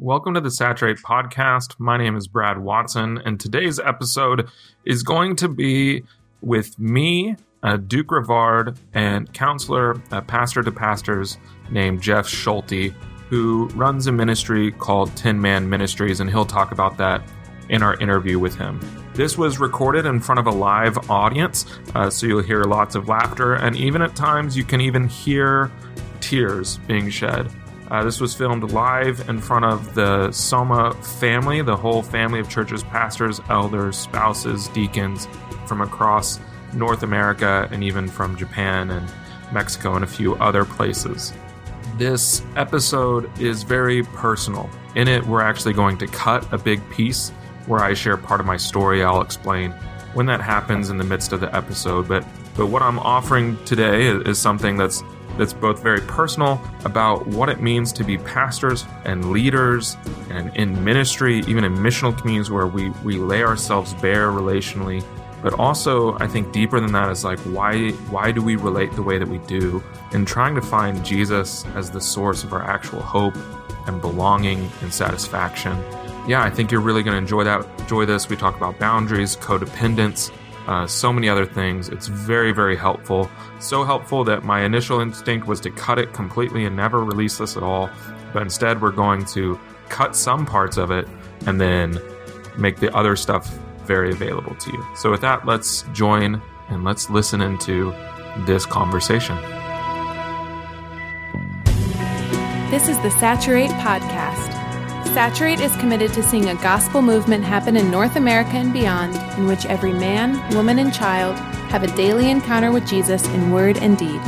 Welcome to the Saturate podcast. My name is Brad Watson, and today's episode is going to be with me, uh, Duke Revard, and counselor, uh, pastor to pastors named Jeff Schulte, who runs a ministry called Tin Man Ministries, and he'll talk about that in our interview with him. This was recorded in front of a live audience, uh, so you'll hear lots of laughter, and even at times you can even hear tears being shed. Uh, this was filmed live in front of the Soma family, the whole family of churches, pastors, elders, spouses, deacons from across North America and even from Japan and Mexico and a few other places. This episode is very personal. In it, we're actually going to cut a big piece where I share part of my story. I'll explain when that happens in the midst of the episode. But but what I'm offering today is, something that's that's both very personal about what it means to be pastors and leaders and in ministry, even in missional communities where we, we lay ourselves bare relationally. But also, I think deeper than that is like, why, why do we relate the way that we do? And trying to find Jesus as the source of our actual hope and belonging and satisfaction. Yeah, I think you're really going to enjoy that. Enjoy this. We talk about boundaries, codependence, uh, so many other things. It's very, very helpful. So helpful that my initial instinct was to cut it completely and never release this at all. But instead, we're going to cut some parts of it and then make the other stuff very available to you. So, with that, let's join and let's listen into this conversation. This is the Saturate Podcast. Saturate is committed to seeing a gospel movement happen in North America and beyond, in which every man, woman, and child have a daily encounter with Jesus in word and deed.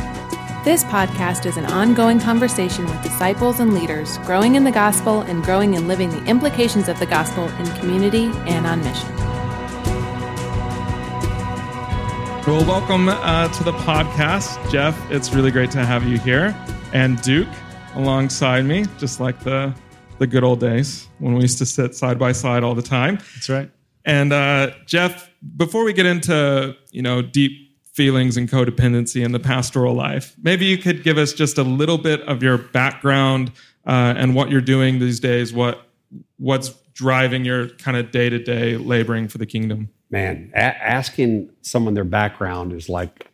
This podcast is an ongoing conversation with disciples and leaders growing in the gospel and growing in living the implications of the gospel in community and on mission. Well, welcome uh, to the podcast, Jeff. It's really great to have you here, and Duke alongside me, just like the the good old days when we used to sit side by side all the time. That's right. And uh, Jeff, before we get into you know deep feelings and codependency in the pastoral life, maybe you could give us just a little bit of your background uh, and what you're doing these days. What what's driving your kind of day to day laboring for the kingdom? Man, a- asking someone their background is like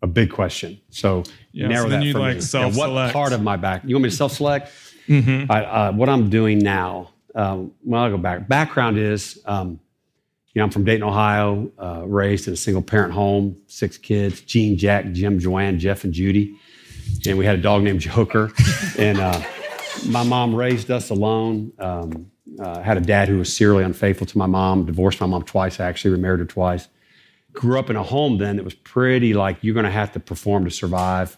a big question. So yeah, narrow so that for like me. self Yeah, what part of my back? You want me to self select? Mm-hmm. uh, what I'm doing now, um, well, I'll go back. Background is, um, you know, I'm from Dayton, Ohio, uh, raised in a single parent home, six kids Gene, Jack, Jim, Joanne, Jeff, and Judy. And we had a dog named Joker. and uh, my mom raised us alone. Um, uh, had a dad who was serially unfaithful to my mom, divorced my mom twice, actually, remarried her twice. Grew up in a home then that was pretty like you're going to have to perform to survive.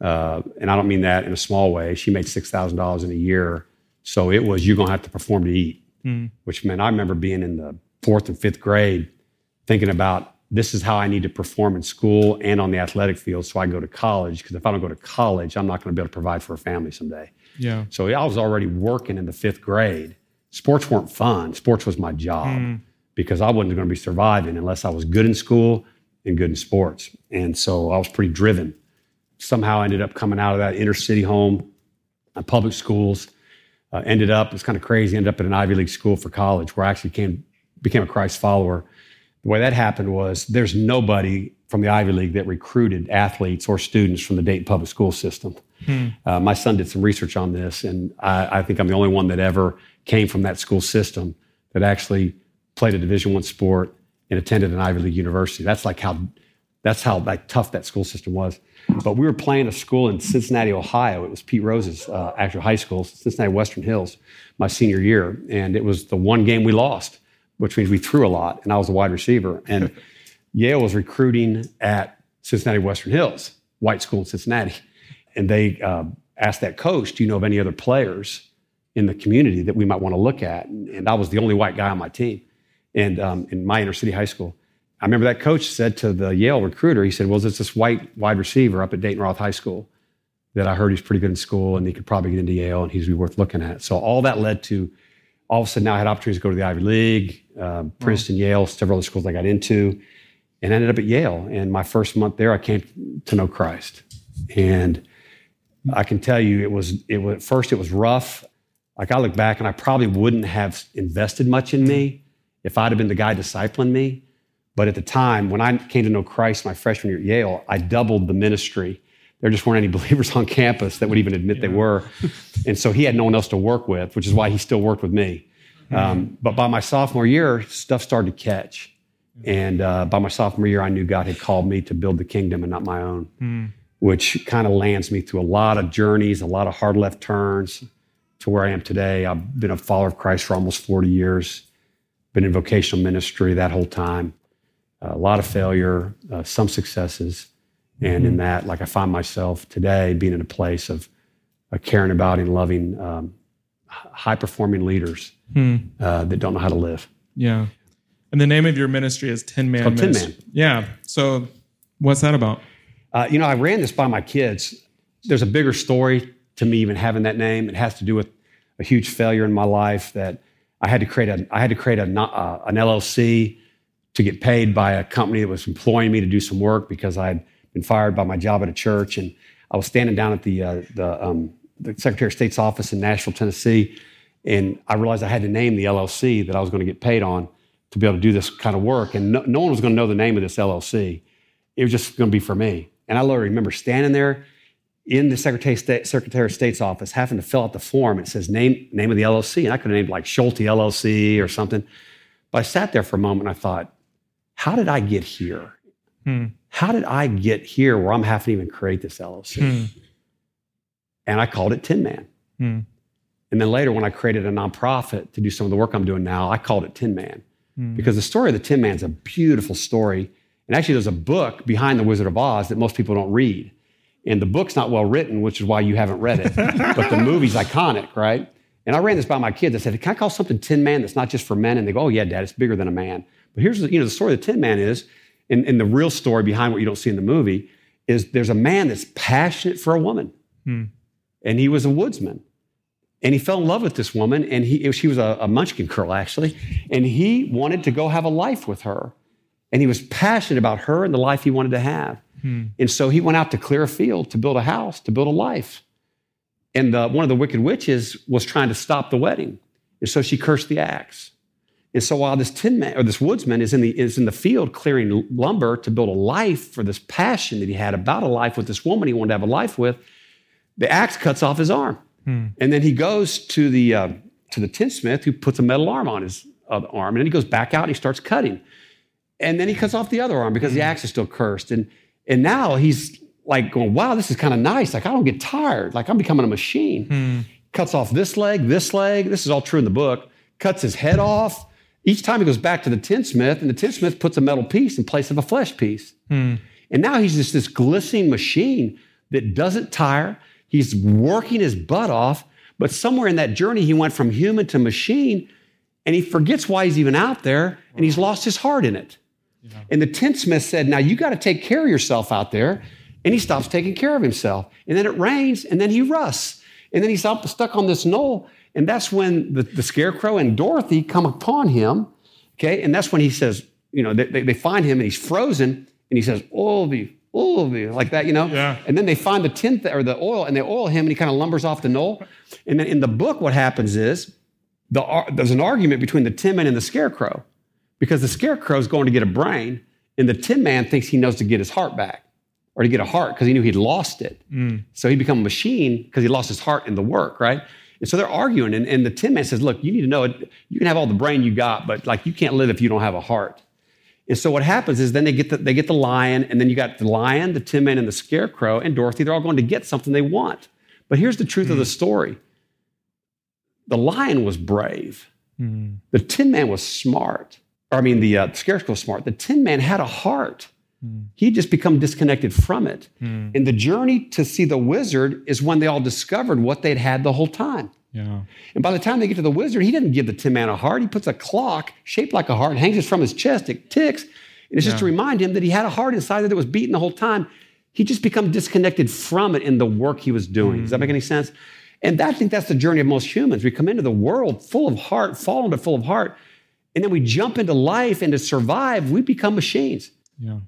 Uh, and I don't mean that in a small way. She made six thousand dollars in a year, so it was you're gonna have to perform to eat. Mm. Which meant I remember being in the fourth and fifth grade, thinking about this is how I need to perform in school and on the athletic field, so I go to college. Because if I don't go to college, I'm not going to be able to provide for a family someday. Yeah. So I was already working in the fifth grade. Sports weren't fun. Sports was my job mm. because I wasn't going to be surviving unless I was good in school and good in sports. And so I was pretty driven somehow ended up coming out of that inner city home, uh, public schools. Uh, ended up, it's kind of crazy, ended up at an Ivy League school for college where I actually came, became a Christ follower. The way that happened was there's nobody from the Ivy League that recruited athletes or students from the Dayton public school system. Hmm. Uh, my son did some research on this, and I, I, think I'm the only one that ever came from that school system that actually played a Division One sport and attended an Ivy League university. That's like how that's how like tough that school system was. But we were playing a school in Cincinnati, Ohio. It was Pete Rose's uh, actual high school, Cincinnati Western Hills, my senior year. And it was the one game we lost, which means we threw a lot, and I was a wide receiver. And Yale was recruiting at Cincinnati Western Hills, white school in Cincinnati. And they uh, asked that coach, Do you know of any other players in the community that we might want to look at? And, and I was the only white guy on my team and um, in my inner city high school. I remember that coach said to the Yale recruiter, he said, Well, there's this white wide receiver up at Dayton Roth High School that I heard he's pretty good in school and he could probably get into Yale and he's be worth looking at. So all that led to all of a sudden now I had opportunities to go to the Ivy League, uh, Princeton, Yale, several other schools I got into, and ended up at Yale. And my first month there, I came to know Christ. And I can tell you, it was it was at first it was rough. Like I look back and I probably wouldn't have invested much in me if I'd have been the guy discipling me. But at the time, when I came to know Christ my freshman year at Yale, I doubled the ministry. There just weren't any believers on campus that would even admit yeah. they were. And so he had no one else to work with, which is why he still worked with me. Um, but by my sophomore year, stuff started to catch. And uh, by my sophomore year, I knew God had called me to build the kingdom and not my own, mm. which kind of lands me through a lot of journeys, a lot of hard left turns to where I am today. I've been a follower of Christ for almost 40 years, been in vocational ministry that whole time, a lot of failure, uh, some successes. And mm. in that, like I find myself today being in a place of uh, caring about and loving um, high performing leaders mm. that don't know how to live. Yeah. And the name of your ministry is Tin Man. Tin Man. Yeah. So, what's that about? Uh, you know, I ran this by my kids. There's a bigger story to me even having that name. It has to do with a huge failure in my life that I had to create a I had to create a, uh, an LLC to get paid by a company that was employing me to do some work because I had been fired by my job at a church and I was standing down at the uh, the, um, the Secretary of State's office in Nashville, Tennessee, and I realized I had to name the LLC that I was going to get paid on to be able to do this kind of work. And no, no one was going to know the name of this LLC. It was just going to be for me. And I literally remember standing there in the Secretary of, State, Secretary of State's office having to fill out the form. It says name, name of the LLC. And I could have named like Schulte LLC or something. But I sat there for a moment and I thought, how did I get here? Hmm. How did I get here where I'm having to even create this LLC? Hmm. And I called it Tin Man. Hmm. And then later, when I created a nonprofit to do some of the work I'm doing now, I called it Tin Man. Mm. Because the story of the Tin Man is a beautiful story. And actually, there's a book behind The Wizard of Oz that most people don't read. And the book's not well written, which is why you haven't read it. but the movie's iconic, right? And I ran this by my kids. I said, Can I call something Tin Man that's not just for men? And they go, Oh, yeah, Dad, it's bigger than a man. But here's the, you know, the story of the Tin Man is, and, and the real story behind what you don't see in the movie, is there's a man that's passionate for a woman. Mm. And he was a woodsman. And he fell in love with this woman and he she was a, a munchkin girl actually. And he wanted to go have a life with her. And he was passionate about her and the life he wanted to have. Hmm. and so he went out to clear a field to build a house to build a life. And the, one of the wicked witches was trying to stop the wedding. And so she cursed the axe and so while this tin man or this woodsman is in the is in the field clearing lumber to build a life for this passion that he had about a life with this woman he wanted to have a life with the axe cuts off his arm Hmm. And then he goes to the uh, to the tinsmith who puts a metal arm on his uh, arm, and then he goes back out and he starts cutting. And then he cuts off the other arm because the hmm. axe is still cursed. And and now he's like going, wow, this is kind of nice. Like I don't get tired. Like I'm becoming a machine. Hmm. Cuts off this leg, this leg. This is all true in the book. Cuts his head off. Each time he goes back to the tinsmith, and the tinsmith puts a metal piece in place of a flesh piece. Hmm. And now he's just this glistening machine that doesn't tire, He's working his butt off, but somewhere in that journey, he went from human to machine, and he forgets why he's even out there, and he's lost his heart in it. Yeah. And the tinsmith said, Now you got to take care of yourself out there. And he stops taking care of himself. And then it rains, and then he rusts. And then he's up, stuck on this knoll. And that's when the, the scarecrow and Dorothy come upon him. Okay. And that's when he says, you know, they, they find him and he's frozen. And he says, Oh, the oh, like that, you know? Yeah. And then they find the tint or the oil and they oil him and he kind of lumbers off the knoll. And then in the book, what happens is the, there's an argument between the tin man and the scarecrow because the scarecrow is going to get a brain and the tin man thinks he knows to get his heart back or to get a heart because he knew he'd lost it. Mm. So he become a machine because he lost his heart in the work, right? And so they're arguing, and, and the tin man says, Look, you need to know it. You can have all the brain you got, but like you can't live if you don't have a heart. And so what happens is then they get the, they get the lion, and then you got the lion, the tin man, and the scarecrow, and Dorothy. They're all going to get something they want. But here's the truth mm. of the hmm. story: the lion was brave. Mm. The tin man was smart. Or, I mean, the, uh, scarecrow was smart. The tin man had a heart. Mm. He'd just become disconnected from it. Hmm. And the journey to see the wizard is when they all discovered what they'd had the whole time. Yeah. And by the time they get to the wizard, he doesn't give the Tin Man a heart. He puts a clock shaped like a heart and hangs it from his chest. It ticks. And it's yeah. just to remind him that he had a heart inside that was beating the whole time. He just become disconnected from it in the work he was doing. Mm. Does that make any sense? And I think that's the journey of most humans. We come into the world full of heart, fall into full of heart, and then we jump into life and to survive, we become machines. Yeah.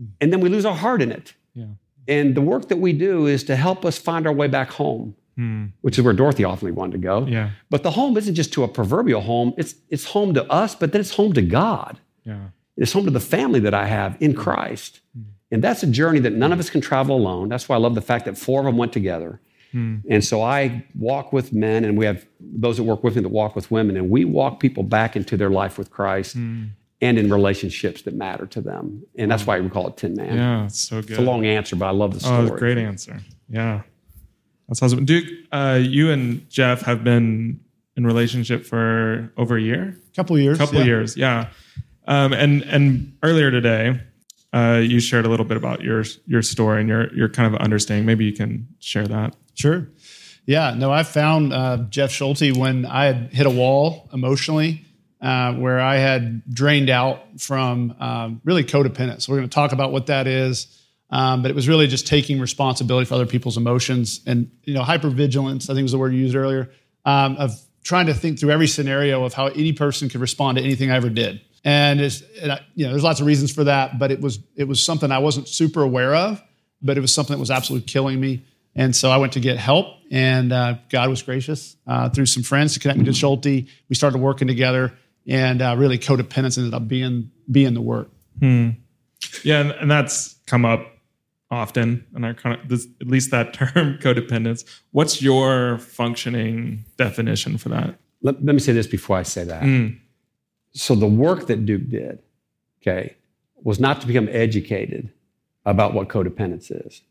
Mm. And then we lose our heart in it. Yeah. And the work that we do is to help us find our way back home hmm. which is where Dorothy ultimately wanted to go. Yeah. But the home isn't just to a proverbial home, it's, it's home to us, but then it's home to God. Yeah. It's home to the family that I have in hmm. Christ. Hmm. And that's a journey that none of us can travel alone. That's why I love the fact that four of them went together. And so I walk with men, and we have those that work with me that walk with women, and we walk people back into their life with Christ and in relationships that matter to them. And that's why we call it Tin Man. Yeah. It's so good. It's a long answer, but I love the story. Oh, story. great answer. Yeah. That's awesome. Duke, uh, you and Jeff have been in relationship for over a year, couple years. a couple yeah. years. Yeah. Um, and, and earlier today, uh, you shared a little bit about your, your story and your, your kind of understanding. Maybe you can share that. Sure. Yeah. No, I found uh, Jeff Schulte when I had hit a wall emotionally, uh, where I had drained out from um, really codependence. So we're going to talk about what that is, um, but it was really just taking responsibility for other people's emotions and you know hypervigilance. I think was the word you used earlier um, of trying to think through every scenario of how any person could respond to anything I ever did. And, and I, you know, there's lots of reasons for that, but it was it was something I wasn't super aware of, but it was something that was absolutely killing me. And so I went to get help, and uh, God was gracious uh, through some friends to connect me to Schulte. We started working together, and uh, really codependence ended up being being the work. Yeah. And, and that's come up often in our kind of, this, at least that term codependence. What's your functioning definition for that? let, let me say this before I say that. So the work that Duke did, okay, was not to become educated about what codependence is.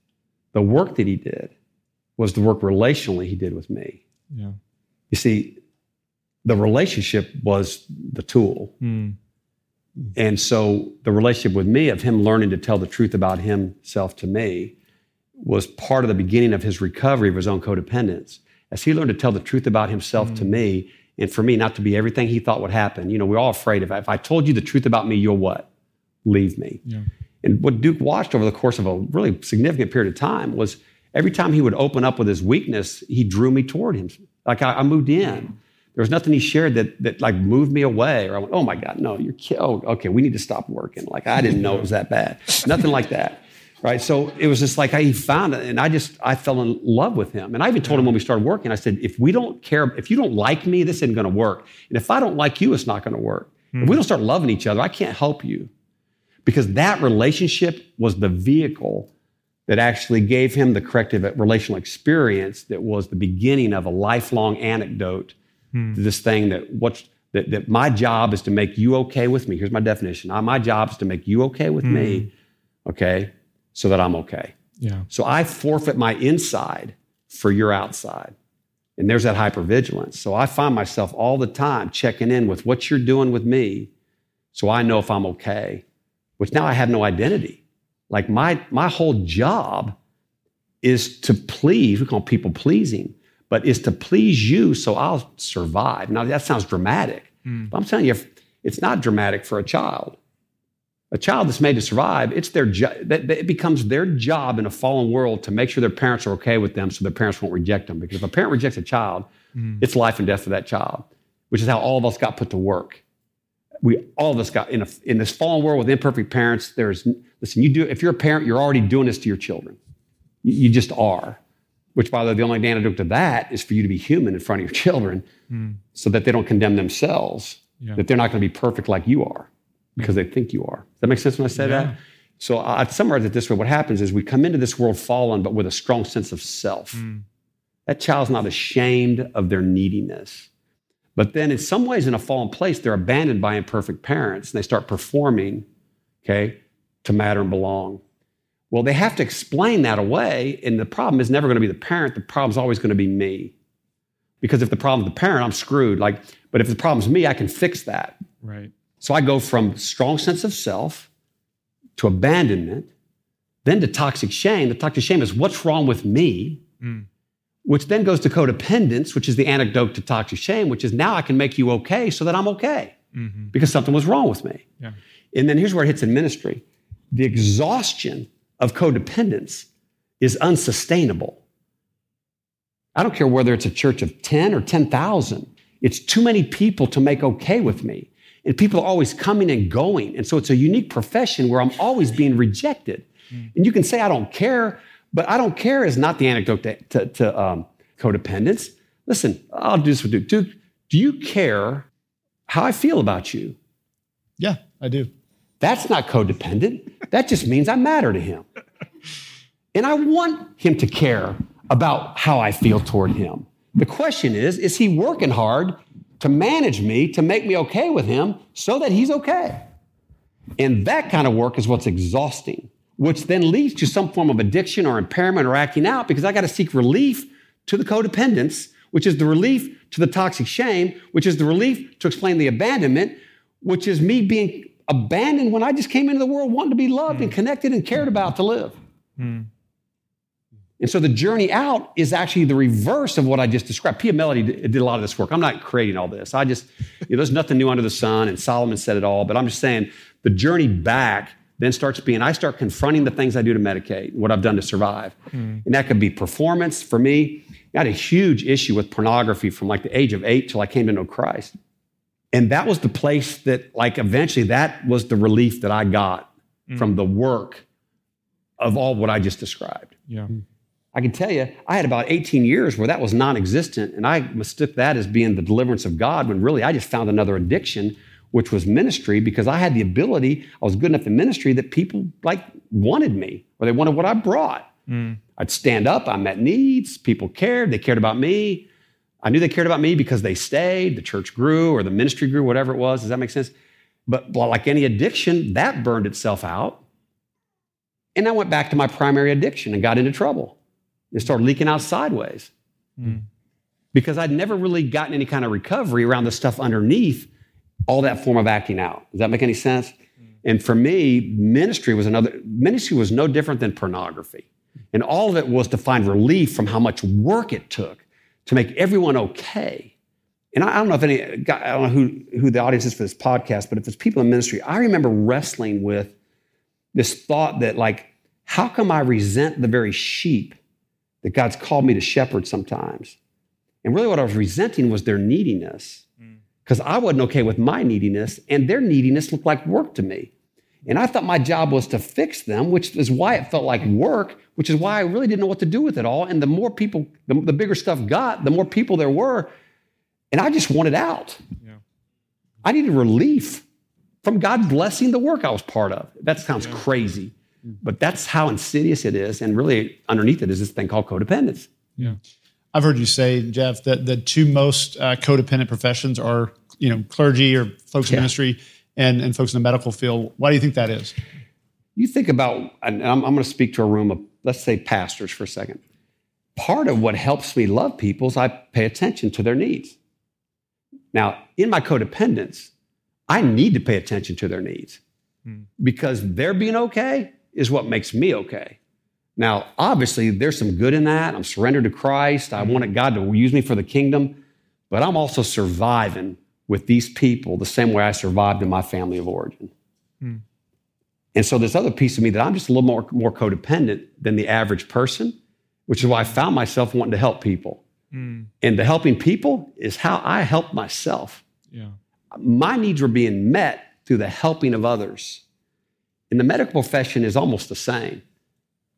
The work that he did was the work relationally he did with me. Yeah. You see, the relationship was the tool. Hmm. And so the relationship with me, of him learning to tell the truth about himself to me, was part of the beginning of his recovery of his own codependence. As he learned to tell the truth about himself to hmm. me, and for me not to be everything he thought would happen. You know, we're all afraid of if I told you the truth about me, you'll what? Leave me. And what Duke watched over the course of a really significant period of time was every time he would open up with his weakness, he drew me toward him. Like I, I moved in. There was nothing he shared that that like moved me away, or I went, "Oh my God, no, you're ki- oh okay, we need to stop working." Like I didn't know it was that bad. nothing like that, right? So it was just like I, he found it, and I just I fell in love with him. And I even told him when we started working, I said, "If we don't care, if you don't like me, this isn't going to work. And if I don't like you, it's not going to work. If we hmm. don't start loving each other, I can't help you." because that relationship was the vehicle that actually gave him the corrective relational experience that was the beginning of a lifelong anecdote to this thing that what's that, that my job is to make you okay with me here's my definition I- my job is to make you okay with me hmm. okay so that i'm okay Yeah. so I forfeit my inside for your outside. And there's that hypervigilance. So I find myself all the time checking in with what you're doing with me so I know if I'm okay, which now I have no identity. Like my, my whole job is to please, we call people pleasing, but is to please you so I'll survive. Now that sounds dramatic, hmm. but I'm telling you, it's not dramatic for a child. A child that's made to survive, it's their job. It becomes their job in a fallen world to make sure their parents are okay with them, so their parents won't reject them. Because if a parent rejects a child, hmm. it's life and death for that child, which is how all of us got put to work. We all of us got in a, in this fallen world with imperfect parents. There's listen, you do if you're a parent, you're already doing this to your children. You, you just are. Which, by the way, the only antidote to that is for you to be human in front of your children, hmm. so that they don't condemn themselves. Yeah. That they're not going to be perfect like you are because they think you are. Does that make sense when I say that? So I- I'd summarize it this way. What happens is we come into this world fallen, but with a strong sense of self. Hmm. That child's not ashamed of their neediness. But then in some ways, in a fallen place, they're abandoned by imperfect parents and they start performing, okay, to matter and belong. Well, they have to explain that away. And the problem is never going to be the parent. The problem's always going to be me. Because if the problem's the parent, I'm screwed. Like, but if the problem's me, I can fix that. Right. So I go from strong sense of self to abandonment, then to toxic shame. The toxic shame is what's wrong with me, mm. which then goes to codependence, which is the antidote to toxic shame, which is now I can make you okay so that I'm okay mm-hmm. because something was wrong with me. Yeah. And then here's where it hits in ministry the exhaustion of codependence is unsustainable. I don't care whether it's a church of 10 or 10,000. It's too many people to make okay with me. And people are always coming and going. And so it's a unique profession where I'm always being rejected. And you can say, I don't care, but I don't care is not the antidote to, to, to, um, codependence. Listen, I'll do this with Duke. Duke, do you care how I feel about you? Yeah, I do. That's not codependent. That just means I matter to him. And I want him to care about how I feel toward him. The question is is he working hard to manage me, to make me okay with him so that he's okay? And that kind of work is what's exhausting, which then leads to some form of addiction or impairment or acting out because I got to seek relief to the codependence, which is the relief to the toxic shame, which is the relief to explain the abandonment, which is me being abandoned when I just came into the world wanting to be loved mm. and connected and cared about to live. Mm. And so the journey out is actually the reverse of what I just described. Pia Mellody did a lot of this work. I'm not creating all this. I just, you know, there's nothing new under the sun, and Solomon said it all. But I'm just saying the journey back then starts being I start confronting the things I do to medicate, what I've done to survive. Mm. And that could be performance. For me, I had a huge issue with pornography from like the age of eight till I came to know Christ. And that was the place that, like, eventually that was the relief that I got mm. from the work of all what I just described. Yeah. I can tell you, I had about 18 years where that was non existent, and I mistook that as being the deliverance of God when really I just found another addiction, which was ministry, because I had the ability, I was good enough in ministry that people like wanted me or they wanted what I brought. Mm. I'd stand up, I met needs, people cared, they cared about me. I knew they cared about me because they stayed, the church grew, or the ministry grew, whatever it was. Does that make sense? But like any addiction, that burned itself out. And I went back to my primary addiction and got into trouble. It started leaking out sideways. Mm. Because I'd never really gotten any kind of recovery around the stuff underneath all that form of acting out. Does that make any sense? Mm. And for me, ministry was another, ministry was no different than pornography. And all of it was to find relief from how much work it took to make everyone okay. And I, don't know if any, I don't know who, who the audience is for this podcast, but if it's people in ministry, I remember wrestling with this thought that, like, how come I resent the very sheep that God's called me to shepherd sometimes. And really, what I was resenting was their neediness mm. because I wasn't okay with my neediness, and their neediness looked like work to me. And I thought my job was to fix them, which is why it felt like work, which is why I really didn't know what to do with it all. And the more people, the, the bigger stuff got, the more people there were. And I just wanted out. Yeah. I needed relief from God blessing the work I was part of. That sounds yeah. crazy. But that's how insidious it is. And really, underneath it is this thing called codependence. Yeah. I've heard you say, Jeff, that the two most uh, codependent professions are, you know, clergy or folks in ministry and, and folks in the medical field. Why do you think that is? You think about, and I'm, I'm going to speak to a room of, let's say, pastors for a second. Part of what helps me love people is I pay attention to their needs. Now, in my codependence, I need to pay attention to their needs hmm. because they're being okay is what makes me okay. Now, obviously, there's some good in that. I'm surrendered to Christ. I wanted God to use me for the kingdom, but I'm also surviving with these people the same way I survived in my family of origin. Hmm. And so, this other piece of me that I'm just a little more, more codependent than the average person, which is why I found myself wanting to help people. Hmm. And the helping people is how I help myself. Yeah. My needs were being met through the helping of others. And the medical profession is almost the same.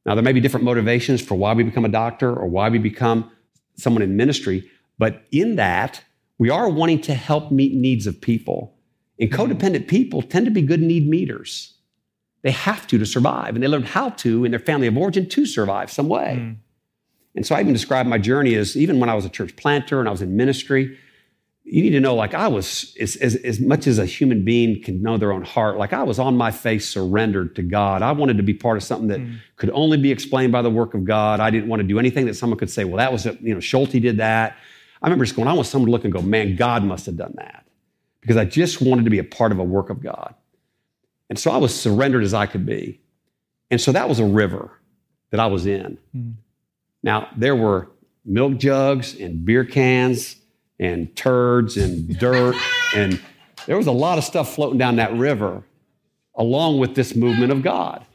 Now, there may be different motivations for why we become a doctor or why we become someone in ministry, but in that, we are wanting to help meet needs of people. And codependent people tend to be good need meters. They have to to survive, and they learn how to in their family of origin to survive some way. Mm. And so I even describe my journey as even when I was a church planter and I was in ministry, you need to know like i was as, as, as, much as a human being can know their own heart like i was on my face surrendered to god i wanted to be part of something that mm. could only be explained by the work of god i didn't want to do anything that someone could say well that was a, you know schulte did that i remember just going i want someone to look and go man god must have done that because i just wanted to be a part of a work of god and so i was surrendered as i could be and so that was a river that i was in mm. now there were milk jugs and beer cans and turds and dirt. and there was a lot of stuff floating down that river along with this movement of God.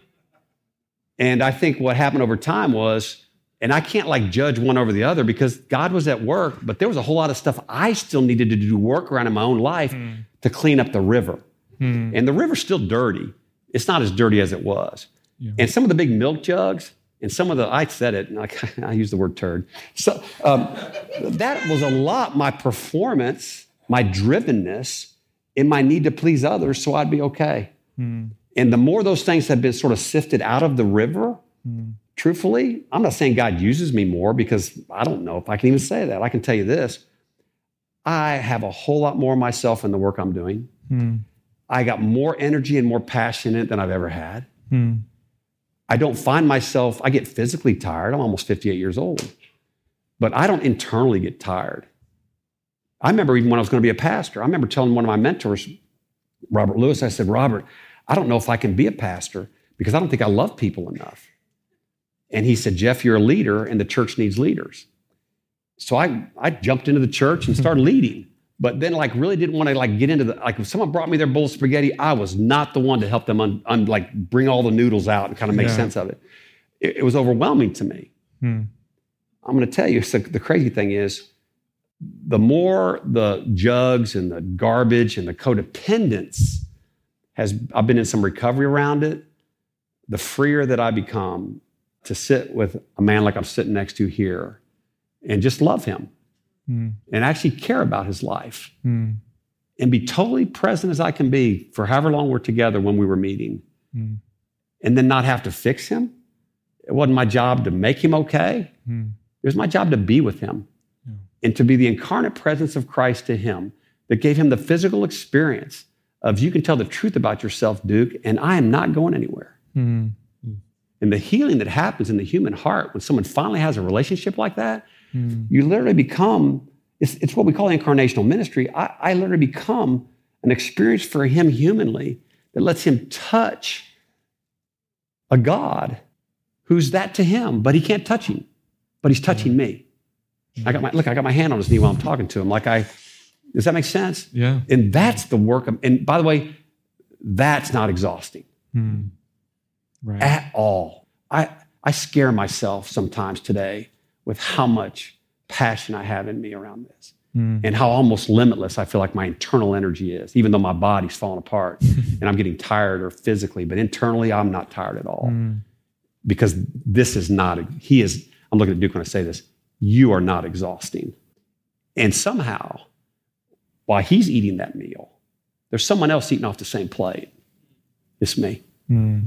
And I think what happened over time was, and I can't like judge one over the other because God was at work, but there was a whole lot of stuff I still needed to do work around in my own life mm. to clean up the river. Mm. And the river's still dirty. It's not as dirty as it was. Yeah. And some of the big milk jugs, And some of the, I said it, like I use the word turd. So um, that was a lot my performance, my drivenness, and my need to please others so I'd be okay. And the more those things have been sort of sifted out of the river, truthfully, I'm not saying God uses me more because I don't know if I can even say that. I can tell you this I have a whole lot more of myself in the work I'm doing. Hmm. I got more energy and more passionate than I've ever had. Hmm. I don't find myself, I get physically tired. I'm almost 58 years old, but I don't internally get tired. I remember even when I was going to be a pastor, I remember telling one of my mentors, Robert Lewis, I said, Robert, I don't know if I can be a pastor because I don't think I love people enough. And he said, Jeff, you're a leader and the church needs leaders. So I, I jumped into the church and started leading. But then like really didn't want to like get into the like if someone brought me their bowl of spaghetti, I was not the one to help them un, un, like bring all the noodles out and kind of make Yeah. sense of it. it. It was overwhelming to me. Hmm. I'm going to tell you, so the crazy thing is, the more the jugs and the garbage and the codependence has, I've been in some recovery around it, the freer that I become to sit with a man like I'm sitting next to here and just love him Hmm. and actually care about his life Hmm. and be totally present as I can be for however long we're together when we were meeting Hmm. and then not have to fix him. It wasn't my job to make him okay. Hmm. It was my job to be with him Yeah. and to be the incarnate presence of Christ to him that gave him the physical experience of you can tell the truth about yourself, Duke, and I am not going anywhere. Hmm. And the healing that happens in the human heart when someone finally has a relationship like that, Hmm. you literally become, it's, it's what we call incarnational ministry. I, I literally become an experience for him humanly that lets him touch a God who's that to him, but he can't touch him, but he's touching me. I got my, look, I got my hand on his knee while I'm talking to him. Like I, does that make sense? Yeah. And that's the work of, and by the way, that's not exhausting Hmm. Right. at all. I, I scare myself sometimes today with how much passion I have in me around this Hmm. and how almost limitless I feel like my internal energy is, even though my body's falling apart and I'm getting tired or physically, but internally I'm not tired at all Hmm. because this is not, he is, I'm looking at Duke when I say this, you are not exhausting. And somehow, while he's eating that meal, there's someone else eating off the same plate. It's me. Hmm.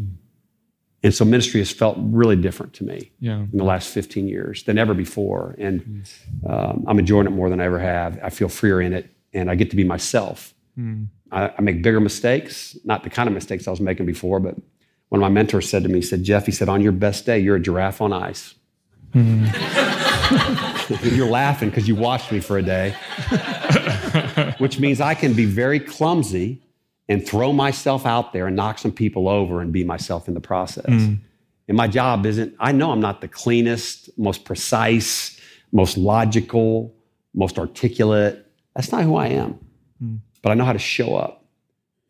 And so ministry has felt really different to me Yeah. in the last 15 years than ever before. And um, I'm enjoying it more than I ever have. I feel freer in it, and I get to be myself. Hmm. I, I make bigger mistakes, not the kind of mistakes I was making before, but one of my mentors said to me, he said, Jeff, he said, on your best day, you're a giraffe on ice. you're laughing because you watched me for a day, which means I can be very clumsy and throw myself out there and knock some people over and be myself in the process. Hmm. And my job isn't, I know I'm not the cleanest, most precise, most logical, most articulate. That's not who I am. Hmm. But I know how to show up.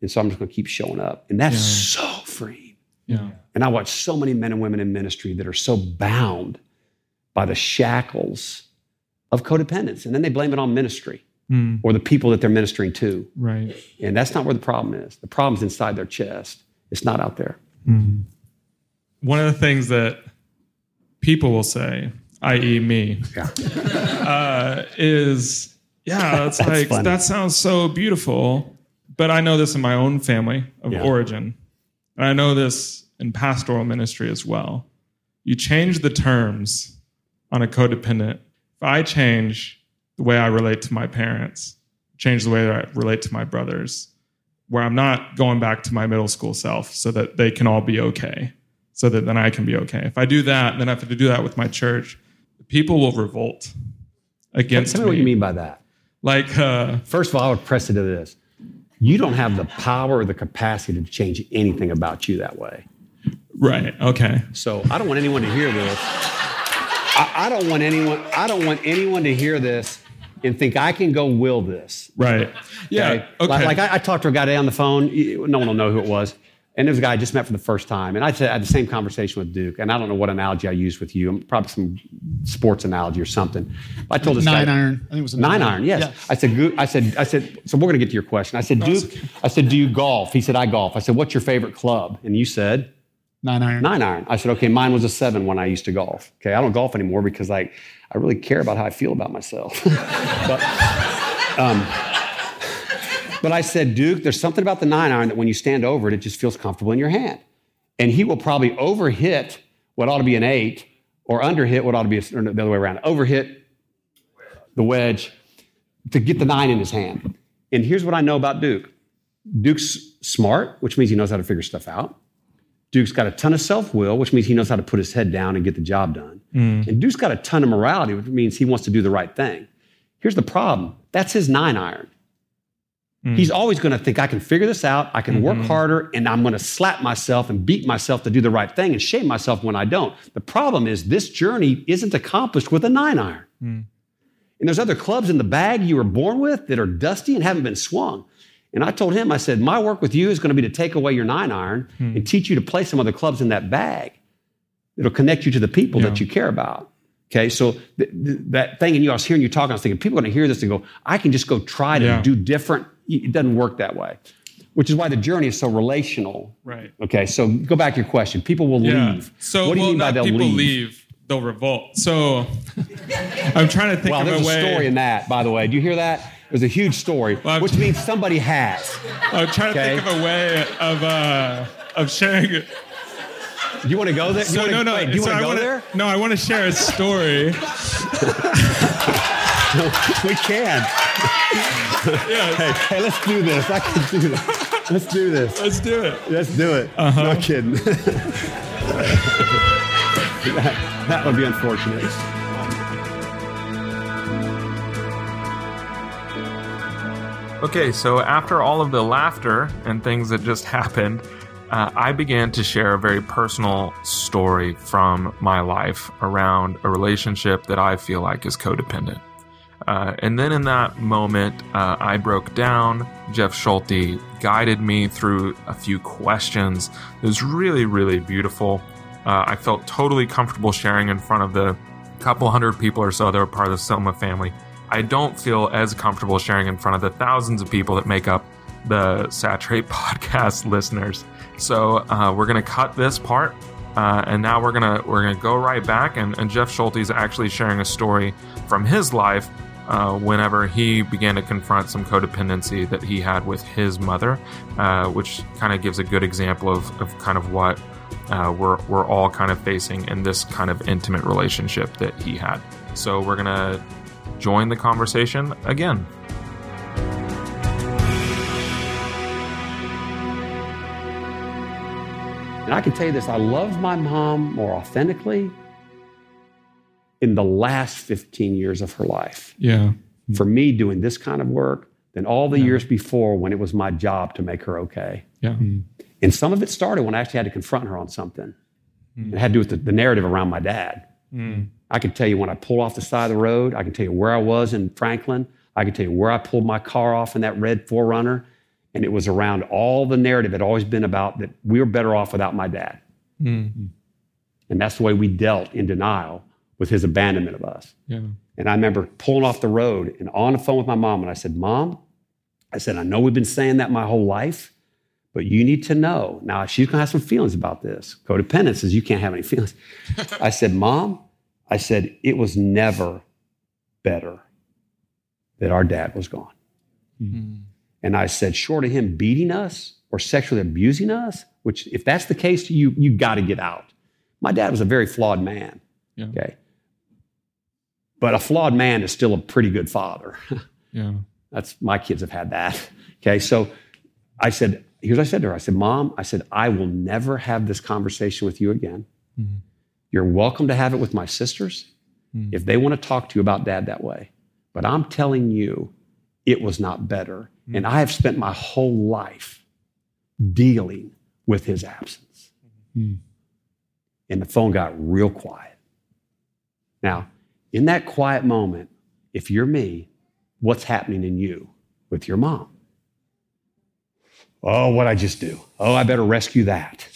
And so I'm just going to keep showing up. And that's so freeing. Yeah. And I watch so many men and women in ministry that are so bound by the shackles of codependence. And then they blame it on ministry Hmm. or the people that they're ministering to. Right. And that's not where the problem is. The problem's inside their chest, it's not out there. One of the things that people will say, i.e., me, Yeah. uh, is, yeah, that's, That's like, funny. that sounds so beautiful. But I know this in my own family of Yeah. origin. And I know this in pastoral ministry as well. You change the terms on a codependent. If I change the way I relate to my parents, change the way that I relate to my brothers, where I'm not going back to my middle school self so that they can all be okay, so that then I can be okay. If I do that, then I have to do that with my church. People will revolt against Tell me what you mean by that. Like, uh, First of all, I would press it to this. You don't have the power or the capacity to change anything about you that way. right? Okay, So I don't want anyone to hear this. I, I don't want anyone. I don't want anyone to hear this and think I can go will this. right? Yeah, Okay. okay. Like, like I, I talked to a guy today on the phone. No one will know who it was. And there was a guy I just met for the first time. And I said- I had the same conversation with Duke. And I don't know what analogy I used with you. Probably some sports analogy or something. I told this Nine guy, iron. I think it was a Nine iron, yes. I said, "Goo-" I said, I said, so we're going to get to your question. I said, Duke, I said, do you golf? He said, I golf. I said, what's your favorite club? And you said, Nine iron. Nine iron. I said, okay, mine was a seven when I used to golf. Okay, I don't golf anymore because I, I really care about how I feel about myself. but, um, but I said, Duke, there's something about the nine iron that when you stand over it, it just feels comfortable in your hand. And he will probably overhit what ought to be an eight or underhit what ought to be a, the other way around. Overhit the wedge to get the nine in his hand. And here's what I know about Duke Duke's smart, which means he knows how to figure stuff out. Duke's got a ton of self will, which means he knows how to put his head down and get the job done. Mm. And Duke's got a ton of morality, which means he wants to do the right thing. Here's the problem that's his nine iron. Mm. He's always going to think, I can figure this out, I can mm-hmm. work harder, and I'm going to slap myself and beat myself to do the right thing and shame myself when I don't. The problem is, this journey isn't accomplished with a nine iron. Mm. And there's other clubs in the bag you were born with that are dusty and haven't been swung. And I told him, I said, my work with you is going to be to take away your nine iron hmm. and teach you to play some other clubs in that bag It'll connect you to the people yeah. that you care about. Okay, so th- th- that thing, and you, I was hearing you talking, I was thinking, people are going to hear this and go, I can just go try to yeah. do different. It doesn't work that way, which is why the journey is so relational. Right. Okay, so go back to your question. People will yeah. leave. So, what do you well, mean by they'll people leave? leave? They'll revolt. So, I'm trying to think wow, of a way. Well, There's a story in that, by the way. Do you hear that? There's a huge story, well, which means somebody has. I'm trying okay? to think of a way of uh, of sharing it. Do you want to go there? So, wanna, no, no. Wait, do you so want to go wanna, there? No, I want to share a story. no, we can. yeah. Hey, hey, let's do this. I can do this. Let's do this. Let's do it. Let's do it. Uh-huh. No kidding. that, that would be unfortunate. Okay, so after all of the laughter and things that just happened, uh, I began to share a very personal story from my life around a relationship that I feel like is codependent. Uh, and then in that moment, uh, I broke down. Jeff Schulte guided me through a few questions. It was really, really beautiful. Uh, I felt totally comfortable sharing in front of the couple hundred people or so that were part of the Soma family. I don't feel as comfortable sharing in front of the thousands of people that make up the Saturate podcast listeners. So uh, we're gonna cut this part, uh, and now we're gonna we're gonna go right back. And, and Jeff Schulte is actually sharing a story from his life uh, whenever he began to confront some codependency that he had with his mother, uh, which kind of gives a good example of, of kind of what uh, we're, we're all kind of facing in this kind of intimate relationship that he had. So we're going to join the conversation again. And I can tell you this I love my mom more authentically in the last 15 years of her life. Yeah. For me doing this kind of work than all the yeah. years before when it was my job to make her okay. Yeah. Mm. And some of it started when I actually had to confront her on something. Mm. It had to do with the, the narrative around my dad. Mm. I can tell you when I pulled off the side of the road. I can tell you where I was in Franklin. I can tell you where I pulled my car off in that red 4Runner. And it was around all the narrative had always been about that we were better off without my dad. Mm. And that's the way we dealt in denial with his abandonment of us. Yeah. And I remember pulling off the road and on the phone with my mom, and I said, Mom, I said, I know we've been saying that my whole life, but you need to know. Now, she's going to have some feelings about this. Codependence says you can't have any feelings. I said, Mom, I said, it was never better that our dad was gone. Mm-hmm. And I said, short of him beating us or sexually abusing us, which if that's the case, you you got to get out. My dad was a very flawed man. Yeah. Okay. But a flawed man is still a pretty good father. yeah. That's my kids have had that. Okay. So I said, here's what I said to her. I said, Mom, I said, I will never have this conversation with you again. Mm-hmm. You're welcome to have it with my sisters mm. if they want to talk to you about dad that way. But I'm telling you, it was not better. Mm. And I have spent my whole life dealing with his absence. Mm. And the phone got real quiet. Now, in that quiet moment, if you're me, what's happening in you with your mom? Oh, what I just do? Oh, I better rescue that.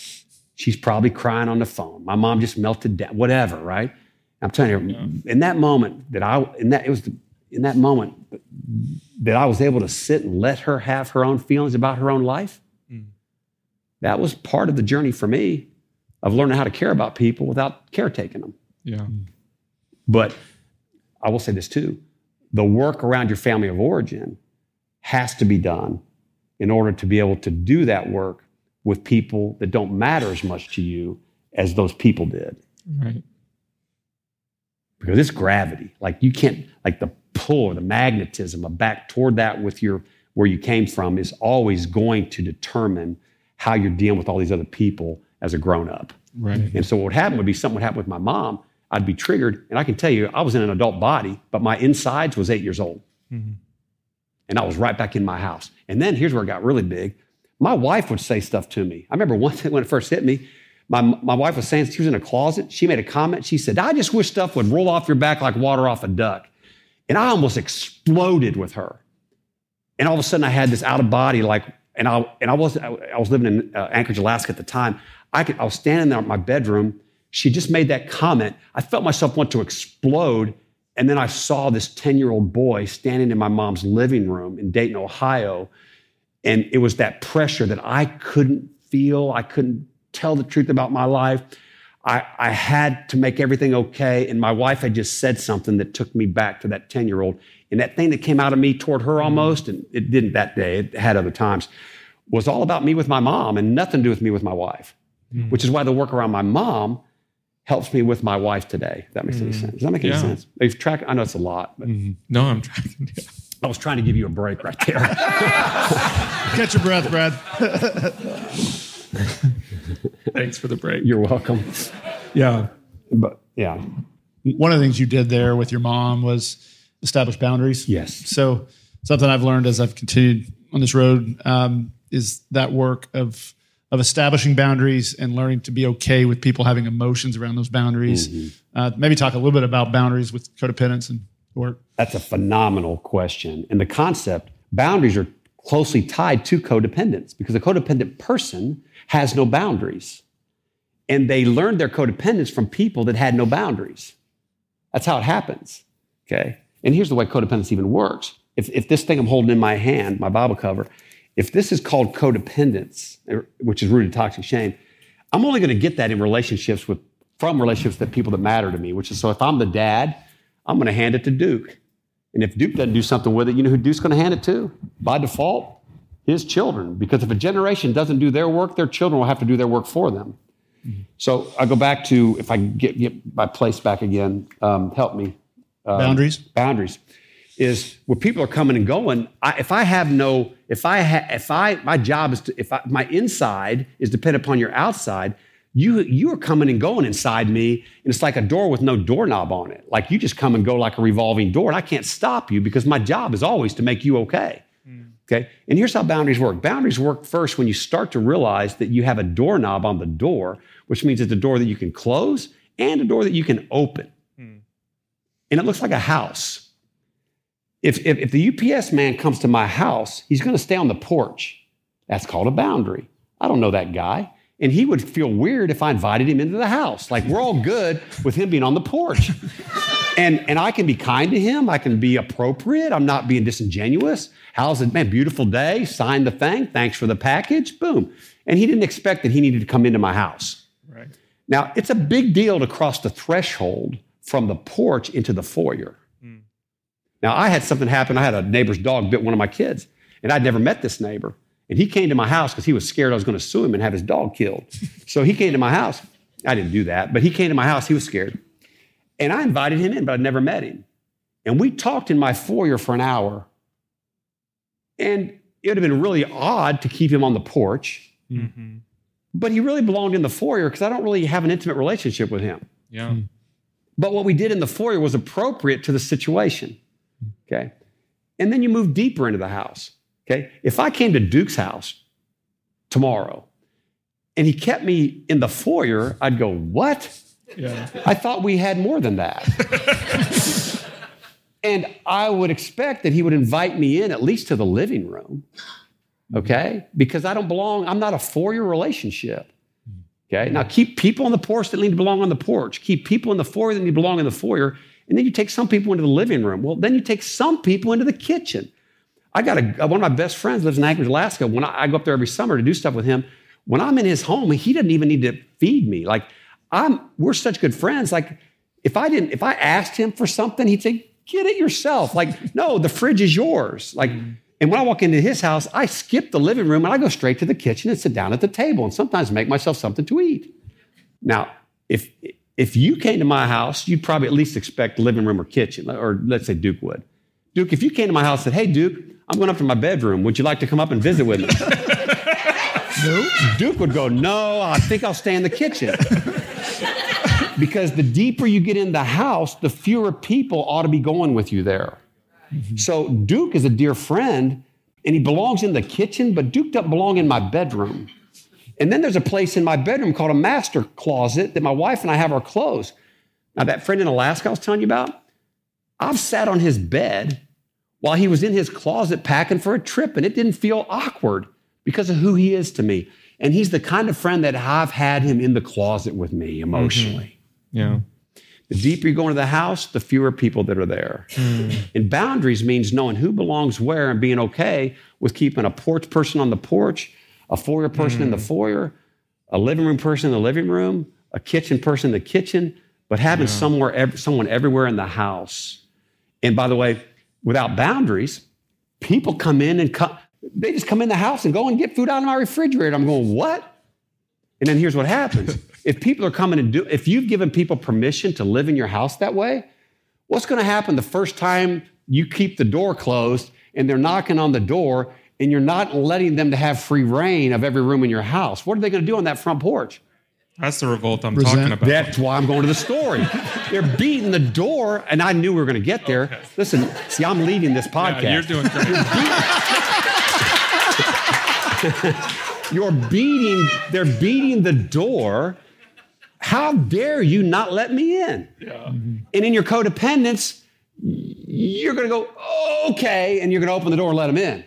She's probably crying on the phone. My mom just melted down, whatever, right? I'm telling you, yeah. in that moment that I, in that, it was the, in that moment that I was able to sit and let her have her own feelings about her own life. Mm. That was part of the journey for me. of learning how to care about people without caretaking them. Yeah. But I will say this too the work around your family of origin has to be done in order to be able to do that work with people that don't matter as much to you as those people did. Right. Because it's gravity. Like you can't, like the pull or the magnetism of back toward that with your where you came from is always going to determine how you're dealing with all these other people as a grown up. Right. And so what would happen would be something would happen with my mom. I'd be triggered, and I can tell you, I was in an adult body, but my insides was eight years old, Mhm. and I was right back in my house. And then here's where it got really big. My wife would say stuff to me. I remember one when it first hit me. My, my wife was saying she was in a closet. She made a comment. She said, "I just wish stuff would roll off your back like water off a duck," and I almost exploded with her. And all of a sudden, I had this out of body like, and I and I was I was living in uh, Anchorage, Alaska at the time. I could I was standing there in my bedroom. She just made that comment. I felt myself want to explode, and then I saw this ten year old boy standing in my mom's living room in Dayton, Ohio, and it was that pressure that I couldn't feel. I couldn't tell the truth about my life. I, I had to make everything okay. And my wife had just said something that took me back to that 10 year old. And that thing that came out of me toward her mm-hmm. almost, and it didn't that day, it had other times, was all about me with my mom and nothing to do with me with my wife, mm. which is why the work around my mom helps me with my wife today. If that makes any mm. sense. Does that make any sense? They've tracked, I know it's a lot, but mm-hmm. No, I'm tracking. Yeah. I was trying to give you a break right there. Catch your breath, Brad. Thanks for the break. You're welcome. Yeah. But yeah, One of the things you did there with your mom was establish boundaries. yes. So something I've learned as I've continued on this road um, is that work of of establishing boundaries and learning to be okay with people having emotions around those boundaries. Uh, maybe talk a little bit about boundaries with codependence and work. That's a phenomenal question. And the concept, boundaries are closely tied to codependence because a codependent person has no boundaries. And they learned their codependence from people that had no boundaries. That's how it happens. Okay. And here's the way codependence even works. If, if this thing I'm holding in my hand, my Bible cover, if this is called codependence, er, which is rooted in toxic shame, I'm only going to get that in relationships with from relationships that people that matter to me, which is so if I'm the dad, I'm going to hand it to Duke. And if Duke doesn't do something with it, you know who Duke's going to hand it to? By default, his children. Because if a generation doesn't do their work, their children will have to do their work for them. So I go back to, if I get, get my place back again, um, help me. boundaries. Boundaries is where people are coming and going. I, if I have no, if I, ha, if I, my job is to, if I, my inside is dependent upon your outside, you you are coming and going inside me, and it's like a door with no doorknob on it. Like you just come and go like a revolving door, and I can't stop you because my job is always to make you okay. Mm. Okay. And here's how boundaries work. Boundaries work first when you start to realize that you have a doorknob on the door, which means it's a door that you can close and a door that you can open. Mm. And it looks like a house. If, if, if the UPS man comes to my house, he's going to stay on the porch. That's called a boundary. I don't know that guy. And he would feel weird if I invited him into the house. Like we're all good with him being on the porch. And, and I can be kind to him. I can be appropriate. I'm not being disingenuous. How's it, man? Beautiful day. Sign the thing. Thanks for the package. Boom. And he didn't expect that he needed to come into my house. Right. Now, it's a big deal to cross the threshold from the porch into the foyer. Hmm. Now, I had something happen. I had a neighbor's dog bit one of my kids, and I'd never met this neighbor. And he came to my house because he was scared I was going to sue him and have his dog killed. so he came to my house. I didn't do that, but he came to my house. He was scared. And I invited him in, but I'd never met him. And we talked in my foyer for an hour. And it would have been really odd to keep him on the porch, Mm-hmm. but he really belonged in the foyer because I don't really have an intimate relationship with him. Yeah. But what we did in the foyer was appropriate to the situation. Okay. And then you move deeper into the house. Okay. If I came to Duke's house tomorrow and he kept me in the foyer, I'd go, What? Yeah. I thought we had more than that. and I would expect that he would invite me in at least to the living room. Okay. Because I don't belong, I'm not a foyer relationship. Okay. Now keep people on the porch that need to belong on the porch. Keep people in the foyer that need to belong in the foyer. And then you take some people into the living room. Well, then you take some people into the kitchen. I got a one of my best friends lives in Anchorage, Alaska. When I, I go up there every summer to do stuff with him, when I'm in his home, he doesn't even need to feed me. Like I'm, we're such good friends. Like if I didn't, if I asked him for something, he'd say, "Get it yourself." Like no, the fridge is yours. Like. Mm-hmm. And when I walk into his house, I skip the living room and I go straight to the kitchen and sit down at the table and sometimes make myself something to eat. Now, if if you came to my house, you'd probably at least expect living room or kitchen, or let's say Duke would. Duke, if you came to my house and said, "Hey, Duke, I'm going up to my bedroom. Would you like to come up and visit with me?" no. Duke would go, "No, I think I'll stay in the kitchen." because the deeper you get in the house, the fewer people ought to be going with you there. Mm-hmm. So Duke is a dear friend, and he belongs in the kitchen, but Duke doesn't belong in my bedroom. And then there's a place in my bedroom called a master closet that my wife and I have our clothes. Now, that friend in Alaska I was telling you about, I've sat on his bed while he was in his closet packing for a trip, and it didn't feel awkward because of who he is to me. And he's the kind of friend that I've had him in the closet with me emotionally. Mm-hmm. Yeah. The deeper you go into the house, the fewer people that are there. Mm. And boundaries means knowing who belongs where and being okay with keeping a porch person on the porch, a foyer person mm. in the mm. foyer, a living room person in the living room, a kitchen person in the kitchen, but having yeah. somewhere, someone everywhere in the house. And by the way, without boundaries, people come in and come, they just come in the house and go and get food out of my refrigerator. I'm going, what? And then here's what happens. if people are coming and do, if you've given people permission to live in your house that way, what's going to happen the first time you keep the door closed and they're knocking on the door and you're not letting them to have free rein of every room in your house? What are they going to do on that front porch? That's the revolt I'm Resent. talking about. That's why I'm going to the story. They're beating the door, and I knew we were going to get there. Okay. Listen, see, I'm leading this podcast. Yeah, you're doing great. you're beating, they're beating the door how dare you not let me in? Yeah. And in your codependence, you're going to go, okay, and you're going to open the door and let them in.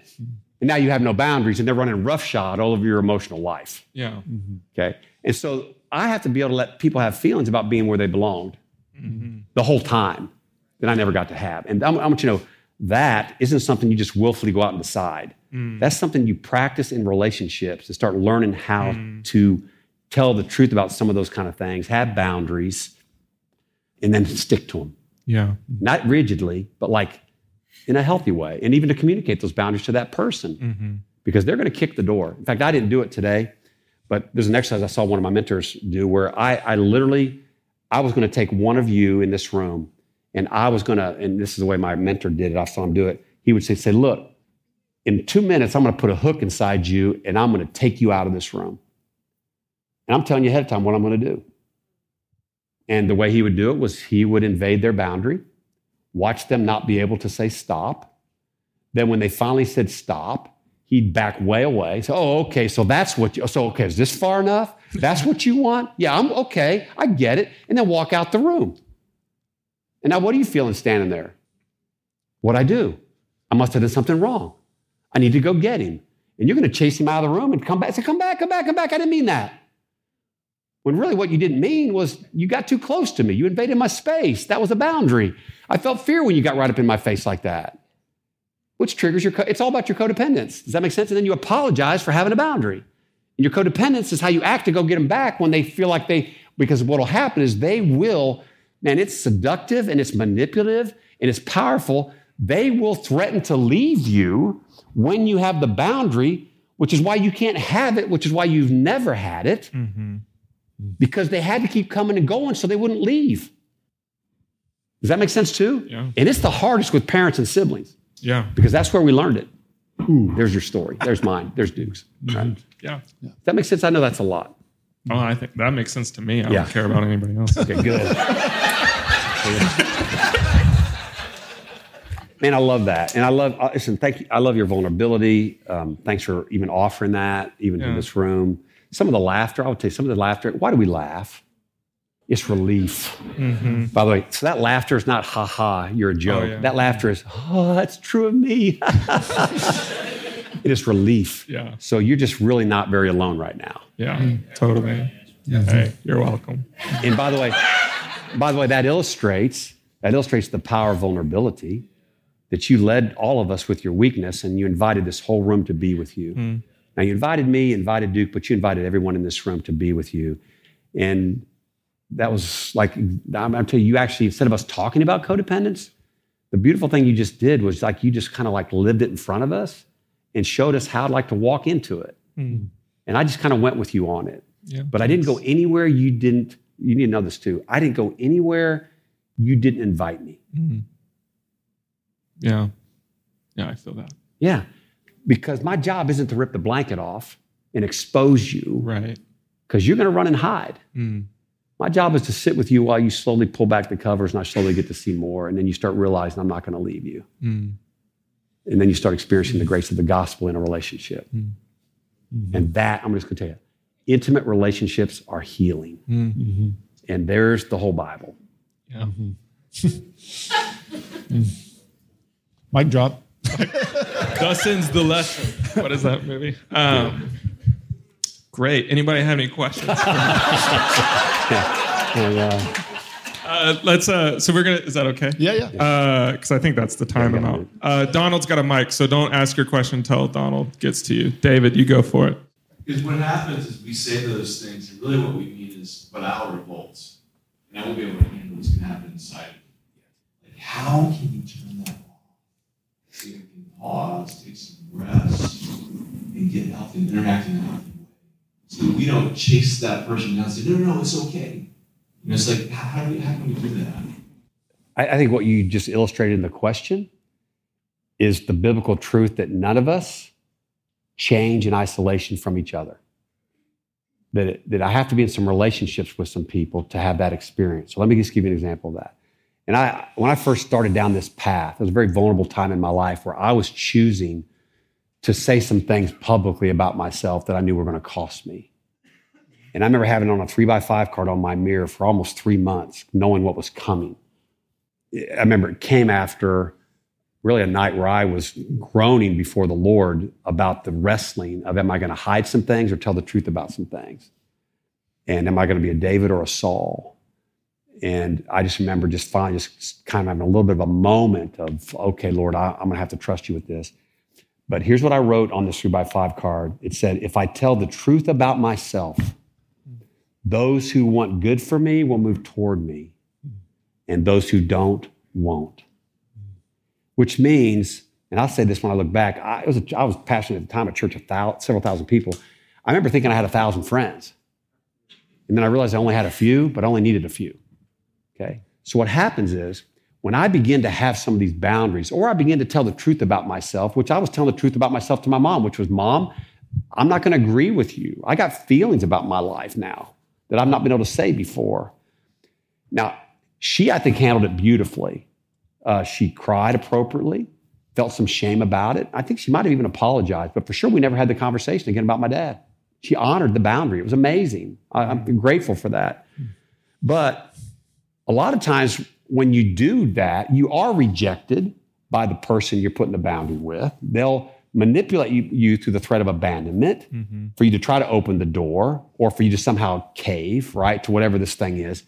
And now you have no boundaries and they're running roughshod all over your emotional life. Yeah. Mm-hmm. Okay. And so I have to be able to let people have feelings about being where they belonged mm-hmm. the whole time that I never got to have. And I want you to know that isn't something you just willfully go out and decide. Mm. That's something you practice in relationships to start learning how mm. to tell the truth about some of those kind of things, have boundaries, and then stick to them. Yeah. Not rigidly, but like in a healthy way. And even to communicate those boundaries to that person mm-hmm. because they're going to kick the door. In fact, I didn't do it today, but there's an exercise I saw one of my mentors do where I, I literally, I was going to take one of you in this room and I was going to, and this is the way my mentor did it, I saw him do it. He would say, say, look, in two minutes, I'm going to put a hook inside you and I'm going to take you out of this room. And I'm telling you ahead of time what I'm going to do. And the way he would do it was he would invade their boundary, watch them not be able to say stop. Then when they finally said stop, he'd back way away. So, oh, okay, so that's what you, so, okay, is this far enough? That's what you want? Yeah, I'm okay, I get it. And then walk out the room. And now what are you feeling standing there? What I do? I must have done something wrong. I need to go get him. And you're going to chase him out of the room and come back. Say, come back, come back, come back. I didn't mean that. When really what you didn't mean was you got too close to me. You invaded my space. That was a boundary. I felt fear when you got right up in my face like that, which triggers your, co- it's all about your codependence. Does that make sense? And then you apologize for having a boundary. And your codependence is how you act to go get them back when they feel like they, because what will happen is they will, man, it's seductive and it's manipulative and it's powerful. They will threaten to leave you when you have the boundary, which is why you can't have it, which is why you've never had it. Mm-hmm because they had to keep coming and going so they wouldn't leave. Does that make sense too? Yeah. And it's the hardest with parents and siblings. Yeah. Because that's where we learned it. Ooh, there's your story. There's mine. There's Duke's. Mm-hmm. Right? Yeah. yeah. That makes sense? I know that's a lot. Oh, I think that makes sense to me. I yeah. don't care about anybody else. Okay, good. Man, I love that, and I love. Uh, listen, thank you. I love your vulnerability. Um, thanks for even offering that, even yeah. in this room. Some of the laughter, I would tell you, some of the laughter, why do we laugh? It's relief. Mm-hmm. By the way, so that laughter is not ha ha, you're a joke. Oh, yeah. That laughter is, oh, that's true of me. it is relief. Yeah. So you're just really not very alone right now. Yeah, mm-hmm. totally. Yeah. Hey, you're welcome. And by the way, by the way, that illustrates that illustrates the power of vulnerability that you led all of us with your weakness and you invited this whole room to be with you. Mm. Now, you invited me, invited Duke, but you invited everyone in this room to be with you. And that was like, I'm, I'm telling you, you actually, instead of us talking about codependence, the beautiful thing you just did was like you just kind of like lived it in front of us and showed us how like to walk into it. Mm. And I just kind of went with you on it. Yeah. But I didn't go anywhere you didn't, you need to know this too. I didn't go anywhere you didn't invite me. Mm. Yeah. Yeah, I feel that. Yeah. Because my job isn't to rip the blanket off and expose you Right. because you're going to run and hide. Mm. My job is to sit with you while you slowly pull back the covers and I slowly get to see more. And then you start realizing I'm not going to leave you. Mm. And then you start experiencing the grace of the gospel in a relationship. Mm. And that, I'm just going to tell you, intimate relationships are healing. Mm. And there's the whole Bible. Yeah. Mic drop. Thus ends the lesson. What is that movie? Um, great. Anybody have any questions? And, uh, Uh, let's. Uh, so we're gonna. Is that okay? Yeah, yeah. Because I think that's the time Yeah, amount. Uh, Donald's got a mic, so don't ask your question until Donald gets to you. David, you go for it. Because what happens is we say those things, and really what we mean is, but I'll revolt. And I won't be able to handle what's going to happen inside of me. Like, how can you turn that off? So you can pause, take some breaths, and get healthy and interact in a healthy way. So we don't chase that person down and say, no, no, no, it's okay. You know, it's like, how, do we, how can we do that? I, I think what you just illustrated in the question is the biblical truth that none of us change in isolation from each other. That, it, that I have to be in some relationships with some people to have that experience. So let me just give you an example of that. And I, when I first started down this path, it was a very vulnerable time in my life where I was choosing to say some things publicly about myself that I knew were going to cost me. And I remember having on a three by five card on my mirror for almost three months, knowing what was coming. I remember it came after really a night where I was groaning before the Lord about the wrestling of am I going to hide some things or tell the truth about some things? And am I going to be a David or a Saul? And I just remember just finally just kind of having a little bit of a moment of, okay, Lord, I, I'm going to have to trust you with this. But here's what I wrote on this three by five card. It said, if I tell the truth about myself, those who want good for me will move toward me, and those who don't won't. Which means, and I'll say this when I look back, I, was, a, I was pastoring at the time a church of thou, several thousand people. I remember thinking I had a thousand friends. And then I realized I only had a few, but I only needed a few. Okay? So what happens is, when I begin to have some of these boundaries, or I begin to tell the truth about myself, which I was telling the truth about myself to my mom, which was, Mom, I'm not going to agree with you. I got feelings about my life now that I've not been able to say before. Now, she, I think, handled it beautifully. Uh, she cried appropriately, felt some shame about it. I think she might have even apologized, but for sure, we never had the conversation again about my dad. She honored the boundary. It was amazing. I, I'm grateful for that. But a lot of times, when you do that, you are rejected by the person you're putting the boundary with. They'll manipulate you, you through the threat of abandonment for you to try to open the door or for you to somehow cave, right, to whatever this thing is,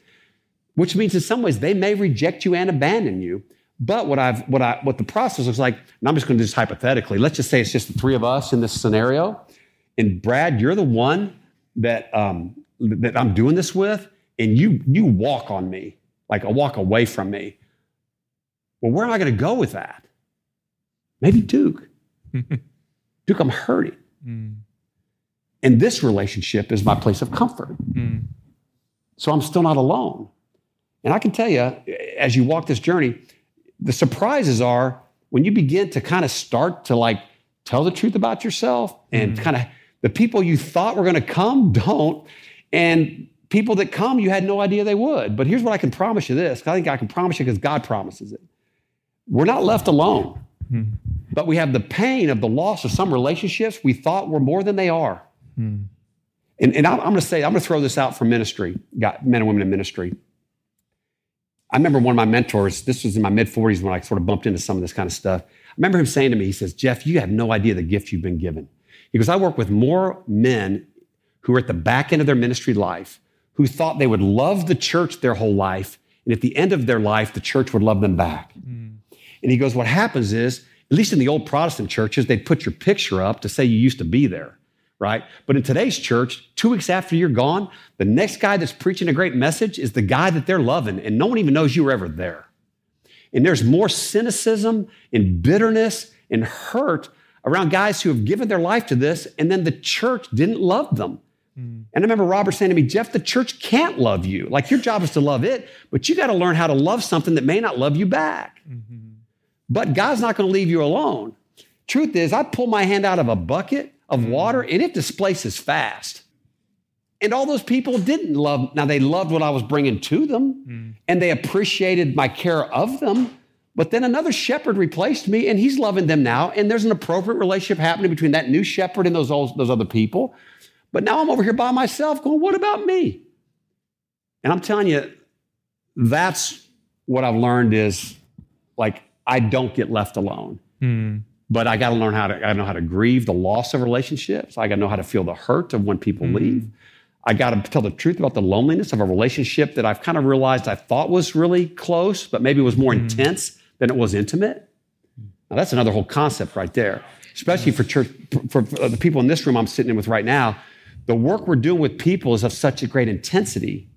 which means in some ways they may reject you and abandon you. But what I've what I what the process looks like, and I'm just going to just hypothetically, let's just say it's just the three of us in this scenario. And Brad, you're the one that um, that I'm doing this with, and you you walk on me, like a walk away from me. Well, where am I going to go with that? Maybe Duke. Duke, I'm hurting. Mm. And this relationship is my place of comfort. Mm. So I'm still not alone. And I can tell you, as you walk this journey, the surprises are when you begin to kind of start to like tell the truth about yourself and kind of the people you thought were going to come don't. And people that come, you had no idea they would. But here's what I can promise you this. I think I can promise you because God promises it. We're not left alone, hmm. but we have the pain of the loss of some relationships we thought were more than they are. Hmm. And, and I'm, I'm going to say, I'm going to throw this out for ministry, got men and women in ministry. I remember one of my mentors, this was in my mid 40s when I sort of bumped into some of this kind of stuff. I remember him saying to me, he says, Jeff, you have no idea the gift you've been given. He goes, I work with more men who are at the back end of their ministry life who thought they would love the church their whole life. And at the end of their life, the church would love them back. Mm. And he goes, What happens is, at least in the old Protestant churches, they'd put your picture up to say you used to be there. right? But in today's church, two weeks after you're gone, the next guy that's preaching a great message is the guy that they're loving, and no one even knows you were ever there. And there's more cynicism and bitterness and hurt around guys who have given their life to this, and then the church didn't love them. Mm. And I remember Robert saying to me, Jeff, the church can't love you. Like your job is to love it, but you got to learn how to love something that may not love you back. Mm-hmm. But God's not going to leave you alone. Truth is, I pull my hand out of a bucket of mm-hmm. water and it displaces fast. And all those people didn't love, now they loved what I was bringing to them mm. and they appreciated my care of them. But then another shepherd replaced me and he's loving them now. And there's an appropriate relationship happening between that new shepherd and those, old, those other people. But now I'm over here by myself going, what about me? And I'm telling you, that's what I've learned is like, I don't get left alone. Hmm. But I got to learn how to, I gotta know how to grieve the loss of relationships. I got to know how to feel the hurt of when people hmm. leave. I got to tell the truth about the loneliness of a relationship that I've kind of realized I thought was really close, but maybe was more hmm. intense than it was intimate. Now, that's another whole concept right there, especially for church, for, for the people in this room I'm sitting in with right now. The work we're doing with people is of such a great intensity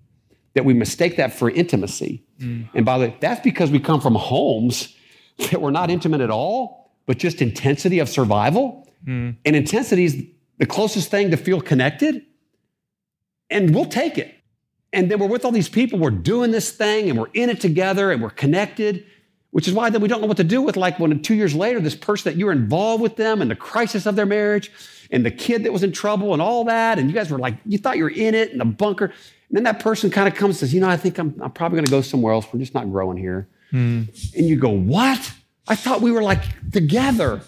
that we mistake that for intimacy. Mm. And by the way, that's because we come from homes that were not intimate at all, but just intensity of survival. Mm. And intensity is the closest thing to feel connected. And we'll take it. And then we're with all these people, we're doing this thing and we're in it together and we're connected, which is why then we don't know what to do with like when two years later, this person that you were involved with them and the crisis of their marriage and the kid that was in trouble and all that. And you guys were like, you thought you were in it in the bunker. And then that person kind of comes and says, you know, I think I'm, I'm probably going to go somewhere else. We're just not growing here. Hmm. And you go, what? I thought we were like together.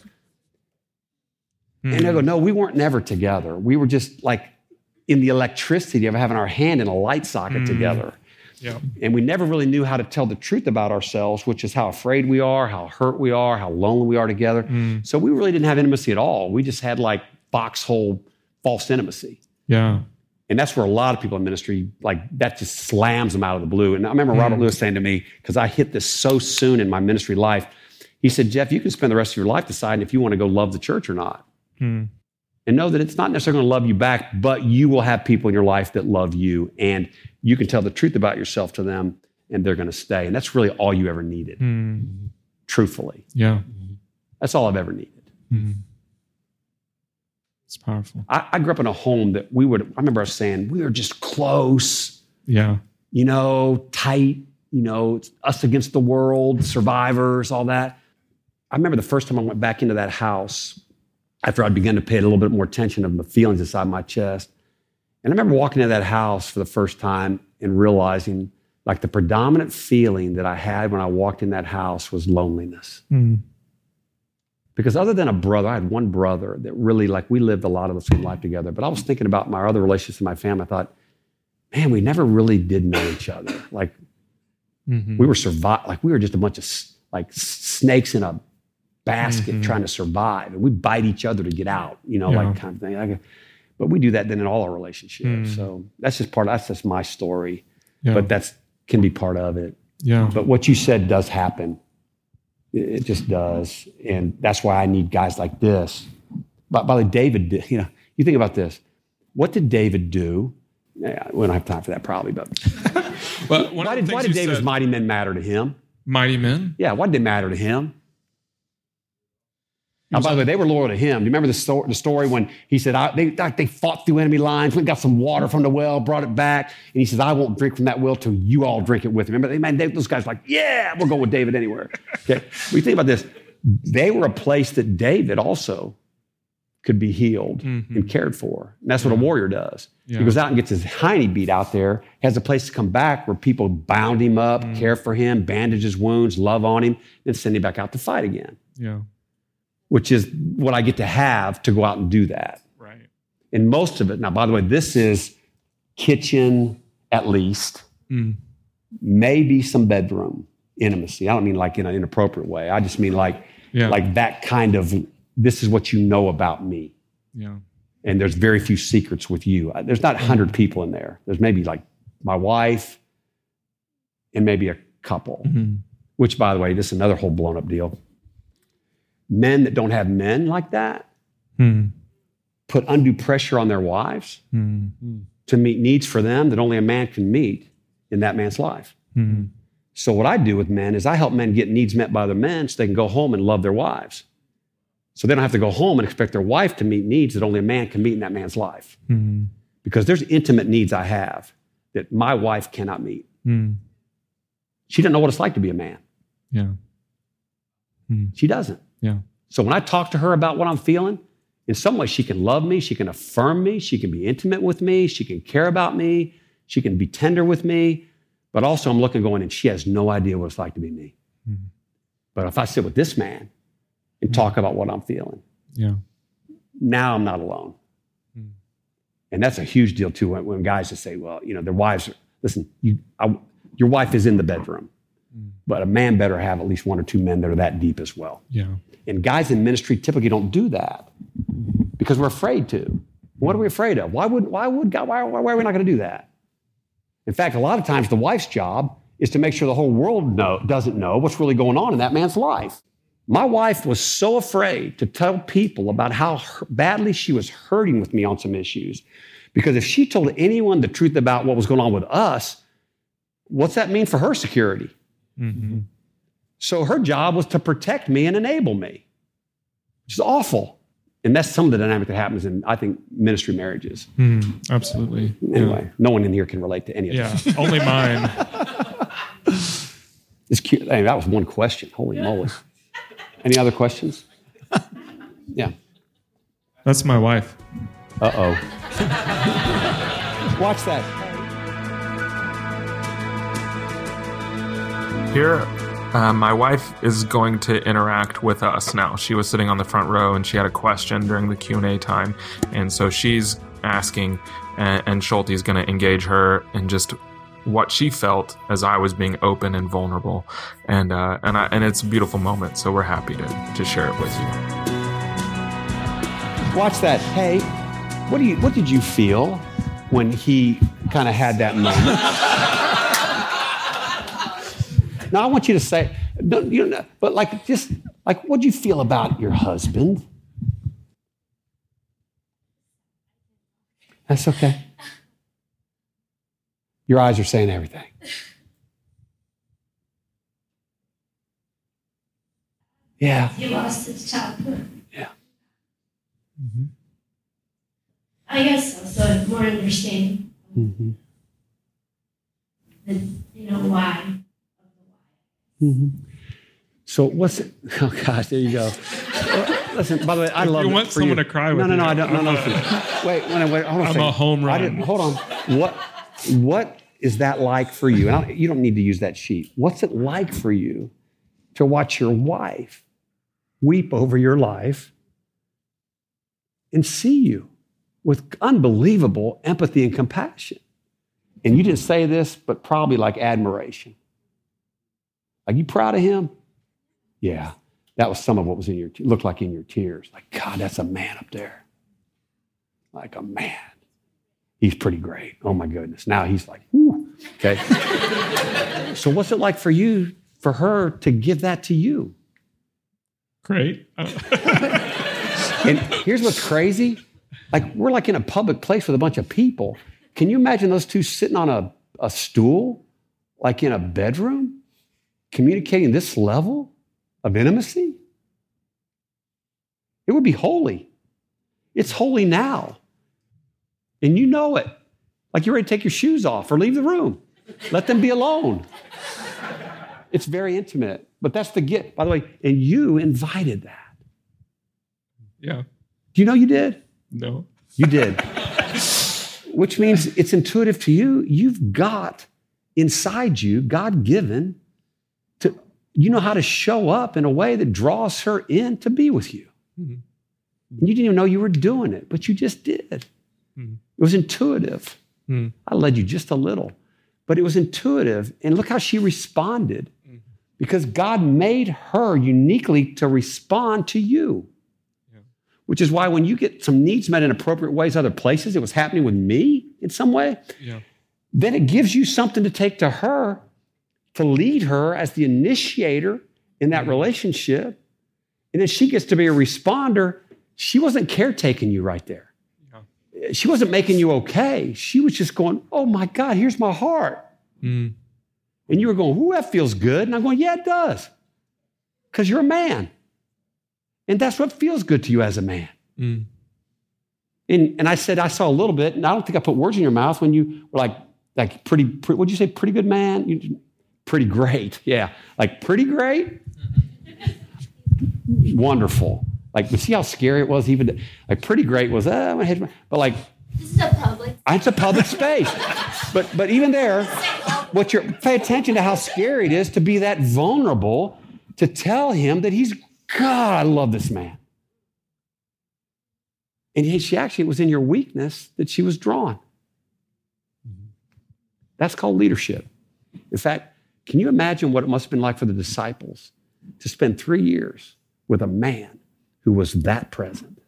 And I go, hmm. no, we weren't never together. We were just like in the electricity of having our hand in a light socket hmm. together. Yeah. And we never really knew how to tell the truth about ourselves, which is how afraid we are, how hurt we are, how lonely we are together. Mm. So we really didn't have intimacy at all. We just had like foxhole false intimacy. Yeah. And that's where a lot of people in ministry, like that just slams them out of the blue. And I remember Robert mm. Lewis saying to me, because I hit this so soon in my ministry life, he said, Jeff, you can spend the rest of your life deciding if you want to go love the church or not. Hmm. And know that it's not necessarily going to love you back, but you will have people in your life that love you. And you can tell the truth about yourself to them and they're going to stay. And that's really all you ever needed, hmm. truthfully. Yeah. That's all I've ever needed. Hmm. It's powerful. I, I grew up in a home that we would, I remember us saying, we were just close. Yeah. you know, tight, you know, it's us against the world, survivors, all that. I remember the first time I went back into that house after I'd begun to pay a little bit more attention of the feelings inside my chest. And I remember walking into that house for the first time and realizing like the predominant feeling that I had when I walked in that house was loneliness. Hmm. Because other than a brother, I had one brother that really like we lived a lot of the same life together. But I was thinking about my other relationships in my family. I thought, man, we never really did know each other. Like mm-hmm. we were survive, like we were just a bunch of like snakes in a basket mm-hmm. trying to survive, and we bite each other to get out. You know, Yeah. like kind of thing. Like, but we do that then in all our relationships. Mm. So that's just part. Of that's just my story. Yeah. But that's can be part of it. yeah. But what you said does happen. It it just does. And that's why I need guys like this. By, by the way, David, did- you know, you think about this. What did David do? Yeah, we don't have time for that probably, but one why did, why did David's said- mighty men matter to him? mighty men? Yeah, why did they matter to him? Now, by the way, they were loyal to him. Do you remember the, sto- the story when he said, I, they, they fought through enemy lines, went and got some water from the well, brought it back, and he says, I won't drink from that well till you all drink it with me. Remember, they, man, they, those guys were like, yeah, we'll go with David anywhere. Okay, we think about this. They were a place that David also could be healed mm-hmm. and cared for. And that's what a mm-hmm. warrior does. Yeah. He goes out and gets his hiney beat out there, has a place to come back where people bound him up, mm. care for him, bandage his wounds, love on him, then send him back out to fight again Yeah. Which is what I get to have to go out and do that. Right. And most of it, now, by the way, this is kitchen at least, Mm. maybe some bedroom intimacy. I don't mean like in an inappropriate way. I just mean like, Yeah. like that kind of, this is what you know about me. Yeah. And there's very few secrets with you. There's not 100 people in there. There's maybe like my wife and maybe a couple, Mhm. which, by the way, this is another whole blown up deal. Men that don't have men like that, Hmm. put undue pressure on their wives hmm. to meet needs for them that only a man can meet in that man's life. Hmm. So what I do with men is I help men get needs met by other men so they can go home and love their wives. So they don't have to go home and expect their wife to meet needs that only a man can meet in that man's life. Hmm. Because there's intimate needs I have that my wife cannot meet. She doesn't know what it's like to be a man. Yeah. She doesn't. Yeah. So when I talk to her about what I'm feeling, in some way she can love me, she can affirm me, she can be intimate with me, she can care about me, she can be tender with me. But also I'm looking going, and she has no idea what it's like to be me. Mm-hmm. But if I sit with this man and talk about what I'm feeling, Yeah. now I'm not alone. Mm. And that's a huge deal too when, when guys just say, well, you know, their wives, are, listen, you, I, your wife is in the bedroom, mm. but a man better have at least one or two men that are that deep as well. Yeah. And guys in ministry typically don't do that because we're afraid to. What are we afraid of? Why would, why would God, why, why, are we not going to do that? In fact, a lot of times the wife's job is to make sure the whole world know, doesn't know what's really going on in that man's life. My wife was so afraid to tell people about how badly she was hurting with me on some issues. Because if she told anyone the truth about what was going on with us, what's that mean for her security? Mm-hmm. So her job was to protect me and enable me, which is awful. And that's some of the dynamic that happens in, I think, ministry marriages. Absolutely. Anyway, no one in here can relate to any of Yeah. this. Yeah. Only mine. It's cute. Hey, that was one question. Holy moly. Any other questions? Yeah. That's my wife. Uh oh. Watch that. Here, uh, my wife is going to interact with us now. She was sitting on the front row and she had a question during the Q and A time, and so she's asking, and, and is going to engage her in just what she felt as I was being open and vulnerable, and uh, and I, and it's a beautiful moment. So we're happy to to share it with you. Watch that. Hey, what do you what did you feel when he kind of had that moment? now I want you to say, no, you know, but like just like what do you feel about your husband? That's okay. Your eyes are saying everything. Yeah. He lost his childhood. Yeah. Mhm. I guess so. So more understanding hmm the you know why. Mm-hmm. So what's it? Oh gosh, there you go. Well, Listen, by the way, I love you it want someone you. to cry no, with no, no, you, I don't. No, I'm no. Wait, wait, wait. Hold on. a I'm second. a home I run. didn't, hold on. What? What is that like for you? And I, you don't need to use that sheet. What's it like for you to watch your wife weep over your life and see you with unbelievable empathy and compassion? And you didn't say this, but probably like admiration. Like you proud of him? Yeah, that was some of what was in your looked like in your tears. Like God, that's a man up there. Like a man. He's pretty great. Oh my goodness. Now he's like, whoo. Okay. so what's it like for you, for her to give that to you? Great. And here's what's crazy. Like we're like in a public place with a bunch of people. Can you imagine those two sitting on a, a stool, like in a bedroom, communicating this level of intimacy? It would be holy. It's holy now. And you know it. Like you're ready to take your shoes off or leave the room. Let them be alone. It's very intimate. But that's the gift, by the way. And you invited that. yeah. Do you know you did? No. You did. Which means it's intuitive to you. You've got inside you, God given, you know how to show up in a way that draws her in to be with you. Mhm. And you didn't even know you were doing it, but you just did. Mhm. It was intuitive. Mhm. I led you just a little, but it was intuitive. And look how she responded because God made her uniquely to respond to you which is why when you get some needs met in appropriate ways other places, it was happening with me in some way, Yeah. then it gives you something to take to her to lead her as the initiator in that relationship. And then she gets to be a responder. She wasn't caretaking you right there. she wasn't making you okay. She was just going, oh my God, here's my heart. Mm. And you were going, ooh, that feels good. And I'm going, yeah, it does. Because you're a man. And that's what feels good to you as a man. Mm. And, and I said, I saw a little bit, and I don't think I put words in your mouth when you were like, like pretty, pretty what'd you say, pretty good man? You, pretty great. Yeah. Like pretty great? Mm-hmm. Wonderful. Like, but see how scary it was? Even like pretty great was, uh, my head, but like, This is a public. Ah, it's a public space. But but even there, what you're pay attention to how scary it is to be that vulnerable to tell him that he's God, I love this man. And he- she actually it was in your weakness that she was drawn. Mm-hmm. That's called leadership. In fact, can you imagine what it must have been like for the disciples to spend three years with a man who was that present?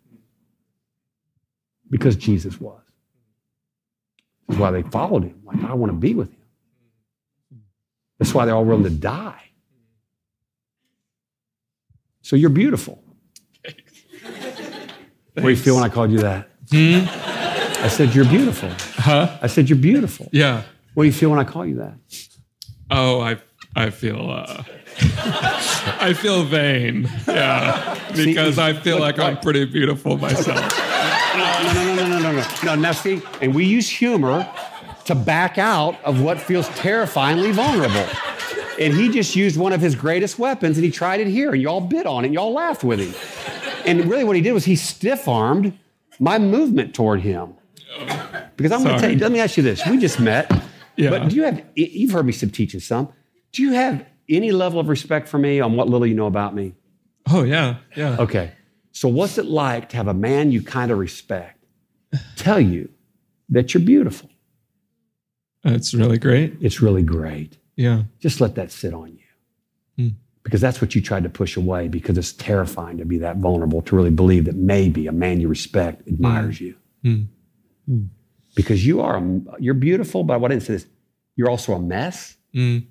Because Jesus was. That's why they followed him. Like, I want to be with him. That's why they're all willing to die. So you're beautiful. What do you feel when I called you that? Hmm? I said, You're beautiful. Huh? I said, You're beautiful. Yeah. What do you feel when I call you that? Oh, I I feel uh I feel vain. Yeah. Because I feel look, like I'm pretty beautiful myself. No, no, no, no, no, no, no. No, now see, and we use humor to back out of what feels terrifyingly vulnerable. And he just used one of his greatest weapons and he tried it here, and y'all bit on it, and y'all laughed with him. And really, what he did was he stiff armed my movement toward him. Because I'm going to tell you, let me ask you this. We just met, Yeah. but do you have, you've heard me some teaching some, do you have any level of respect for me on what little you know about me? Oh yeah. Yeah. Okay. So, what's it like to have a man you kind of respect tell you that you're beautiful? That's really great. It's really great. Yeah. Just let that sit on you. Hmm. Because that's what you tried to push away because it's terrifying to be that vulnerable, to really believe that maybe a man you respect admires you. Hmm. Because you are, you're beautiful, but what I didn't say this, you're also a mess, Mm.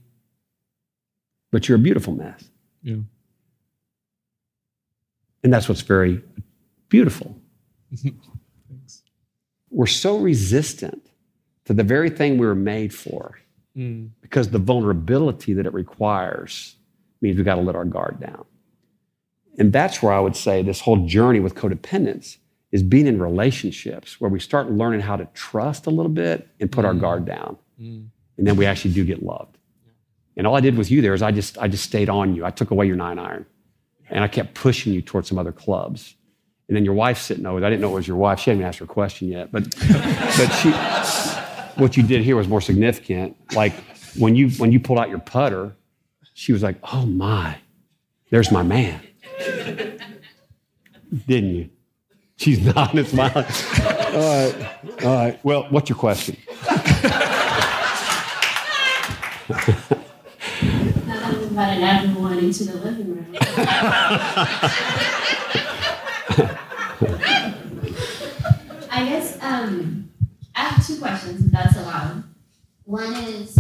but you're a beautiful mess. Yeah. And that's what's very beautiful. Thanks. We're so resistant to the very thing we were made for Mm. because the vulnerability that it requires means we've got to let our guard down. And that's where I would say this whole journey with codependence is being in relationships where we start learning how to trust a little bit and put our guard down. Mm. And then we actually do get loved. And all I did with you there is I just I just stayed on you. I took away your nine iron. And I kept pushing you towards some other clubs. And then your wife's sitting over there. I didn't know it was your wife. She hadn't even asked her question yet. But but she what you did here was more significant. Like when you when you pulled out your putter, she was like, "Oh my, there's my man." Didn't you? She's nodding and smiling. All right, all right. Well, what's your question? Invited everyone into the living room. I guess um, I have two questions, if that's allowed. One is,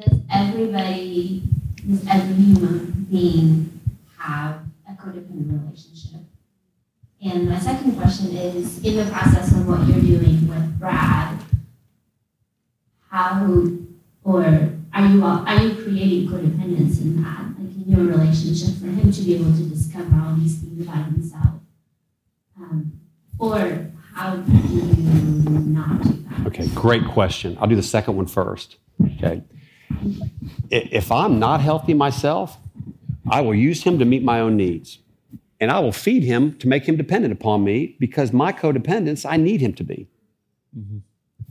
does everybody, does every human being have a codependent relationship? And my second question is, in the process of what you're doing with Brad, how or are you all, are you creating codependence in that, like in your relationship, for him to be able to discover all these things about himself? Um, or how do you not do that? Okay, great question. I'll do the second one first. Okay. If I'm not healthy myself, I will use him to meet my own needs. And I will feed him to make him dependent upon me because my codependence, I need him to be. Mm-hmm.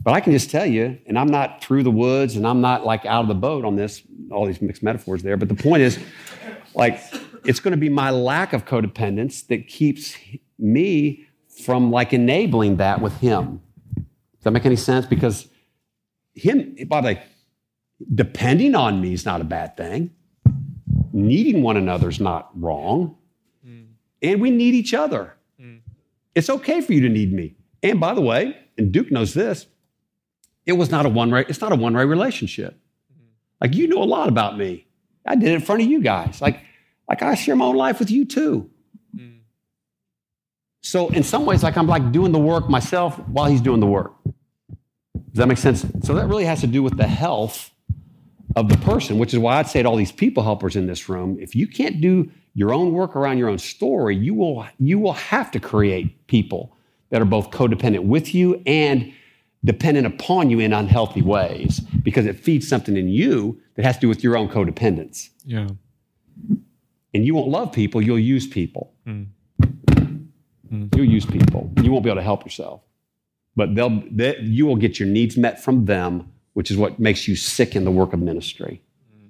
But I can just tell you, and I'm not through the woods and I'm not like out of the boat on this, all these mixed metaphors there. But the point is, like, it's going to be my lack of codependence that keeps me from like enabling that with him. Does that make any sense? Because him, by the way, depending on me is not a bad thing. Needing one another is not wrong. And we need each other. Mm. It's okay for you to need me. And by the way, and Duke knows this, it was not a one-way, it's not a one-way relationship. Mm-hmm. Like you know a lot about me. I did it in front of you guys. Like, like I share my own life with you too. Mm. So in some ways, like I'm like doing the work myself while he's doing the work. Does that make sense? So that really has to do with the health of the person, which is why I'd say to all these people helpers in this room, if you can't do your own work around your own story, you will you will have to create people that are both codependent with you and dependent upon you in unhealthy ways because it feeds something in you that has to do with your own codependence. Yeah. And you won't love people, you'll use people. Mm. Mm. You'll use people. You won't be able to help yourself. But they'll they, you will get your needs met from them, which is what makes you sick in the work of ministry. Mm.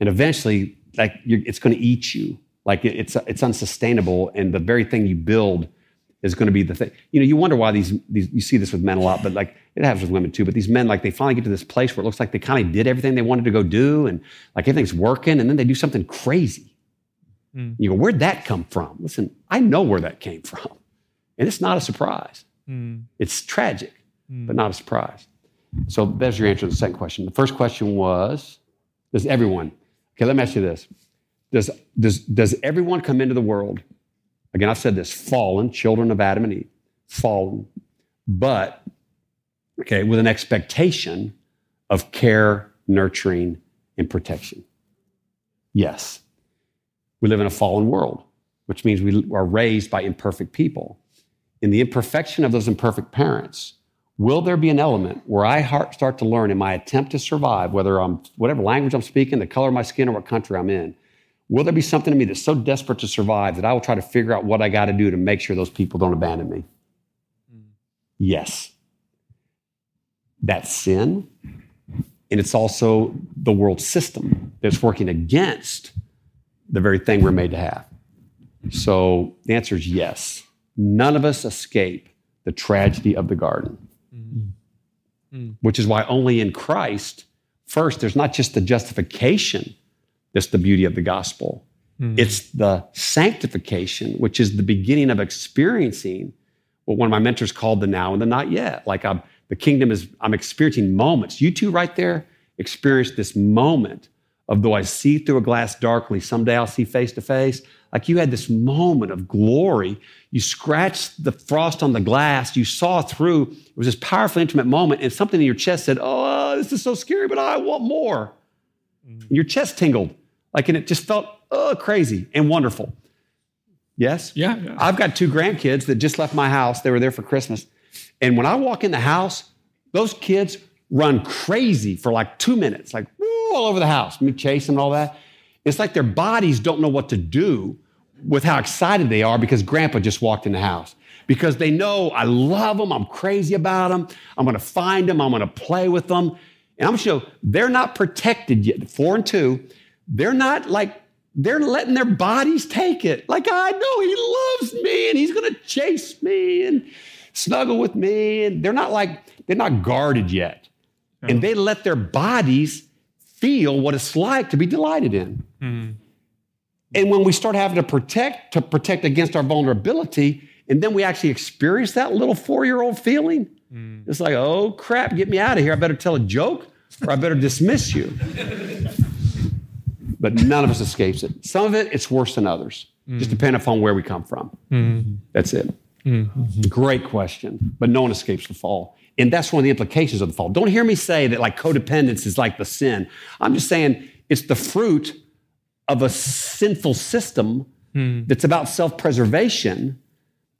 And eventually, like you're, it's going to eat you. Like it- it's it's unsustainable, and the very thing you build is going to be the thing. You know, you wonder why these these you see this with men a lot, but like it happens with women too. But these men, like they finally get to this place where it looks like they kind of did everything they wanted to go do, and like everything's working, and then they do something crazy. Mm. You go, where'd that come from? Listen, I know where that came from, and it's not a surprise. Mm. It's tragic, but not a surprise. So there's your answer to the second question. The first question was, does everyone? Okay, let me ask you this: Does does does everyone come into the world? Again, I've said this: fallen, children of Adam and Eve, fallen, but okay, with an expectation of care, nurturing, and protection. Yes, we live in a fallen world, which means we are raised by imperfect people. In the imperfection of those imperfect parents, will there be an element where I start to learn in my attempt to survive, whether I'm whatever language I'm speaking, the color of my skin, or what country I'm in? Will there be something in me that's so desperate to survive that I will try to figure out what I got to do to make sure those people don't abandon me? Hmm. Yes. That's sin. And it's also the world system that's working against the very thing we're made to have. So the answer is yes. None of us escape the tragedy of the garden, Mm. Mm. which is why only in Christ, first, there's not just the justification that's the beauty of the gospel, mm. it's the sanctification, which is the beginning of experiencing what one of my mentors called the now and the not yet. Like I'm, the kingdom is, I'm experiencing moments. You two right there experience this moment of though I see through a glass darkly, someday I'll see face to face. Like you had this moment of glory. You scratched the frost on the glass. You saw through. It was this powerful, intimate moment, and something in your chest said, "Oh, this is so scary, but I want more." And your chest tingled, like, and it just felt oh crazy and wonderful. Yes. Yeah. yeah. I've got two grandkids that just left my house. They were there for Christmas. And when I walk in the house, those kids run crazy for like two minutes, like all over the house, me chasing and all that. It's like their bodies don't know what to do with how excited they are because grandpa just walked in the house. Because they know I love them, I'm crazy about them, I'm gonna find them, I'm gonna play with them. And I'm gonna show they're not protected yet. Four and two, they're not like they're letting their bodies take it. Like, I know he loves me and he's going to chase me and snuggle with me. And they're not like, they're not guarded yet. And they let their bodies feel what it's like to be delighted in. Mm-hmm. And when we start having to protect, to protect against our vulnerability, and then we actually experience that little four year old feeling, mm. it's like, oh crap, get me out of here. I better tell a joke or I better dismiss you but none of us escapes it. Some of it, it's worse than others, just mm. depending upon where we come from. Mm-hmm. That's it. Mm-hmm. Great question, but no one escapes the fall. And that's one of the implications of the fall. Don't hear me say that like codependence is like the sin. I'm just saying it's the fruit of a sinful system hmm. that's about self preservation.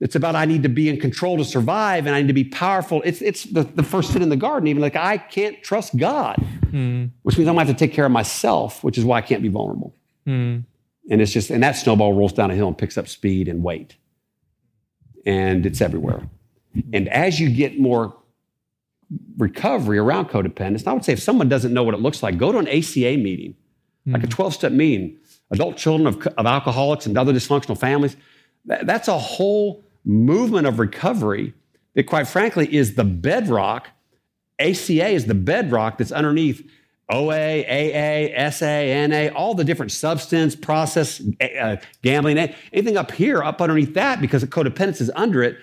It's about I need to be in control to survive and I need to be powerful. It's, it's the, the first sin in the garden, even like I can't trust God, hmm. which means I'm gonna have to take care of myself, which is why I can't be vulnerable. Hmm. And it's just, and that snowball rolls down a hill and picks up speed and weight. And it's everywhere. And as you get more recovery around codependence, and I would say if someone doesn't know what it looks like, go to an ACA meeting, like a 12 step meeting, adult children of, of alcoholics and other dysfunctional families. That- that's a whole movement of recovery that, quite frankly, is the bedrock. ACA is the bedrock that's underneath OA, AA, SA, NA, all the different substance, process, uh, gambling, anything up here, up underneath that, because the codependence is under it.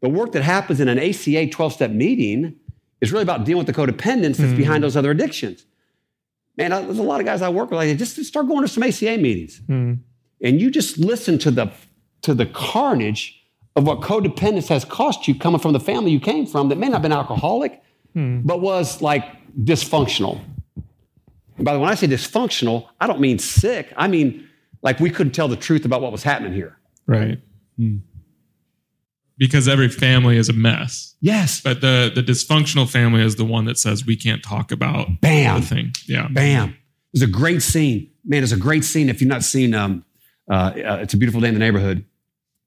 The work that happens in an ACA 12 step meeting is really about dealing with the codependence that's behind mm. those other addictions. Man, I- there's a lot of guys I work with, like, just start going to some ACA meetings. Mm. And you just listen to the, to the carnage of what codependence has cost you coming from the family you came from that may not have been alcoholic, mm. but was like dysfunctional. And by the way, when I say dysfunctional, I don't mean sick. I mean like we couldn't tell the truth about what was happening here. Right. Hmm. Because every family is a mess. Yes. But the the dysfunctional family is the one that says we can't talk about Bam. the thing. Yeah. Bam. It's a great scene. Man, it's a great scene. If you've not seen um, uh, uh, It's a Beautiful Day in the Neighborhood,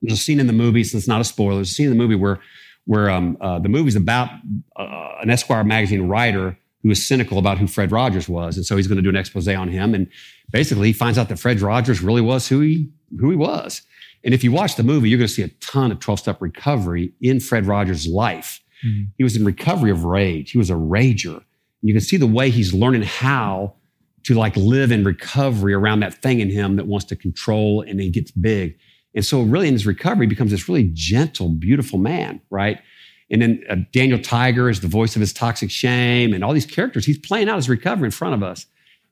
there's a scene in the movie, so it's not a spoiler. There's a scene in the movie where, where um, uh, the movie's about uh, an Esquire magazine writer who is cynical about who Fred Rogers was. And so he's going to do an expose on him. And basically, he finds out that Fred Rogers really was who he, who he was. And if you watch the movie, you're going to see a ton of 12 step recovery in Fred Rogers' life. Mhm. He was in recovery of rage, he was a rager. And you can see the way he's learning how to like live in recovery around that thing in him that wants to control and then gets big. And so, really, in his recovery, he becomes this really gentle, beautiful man, right? And then uh, Daniel Tiger is the voice of his toxic shame, and all these characters. He's playing out his recovery in front of us.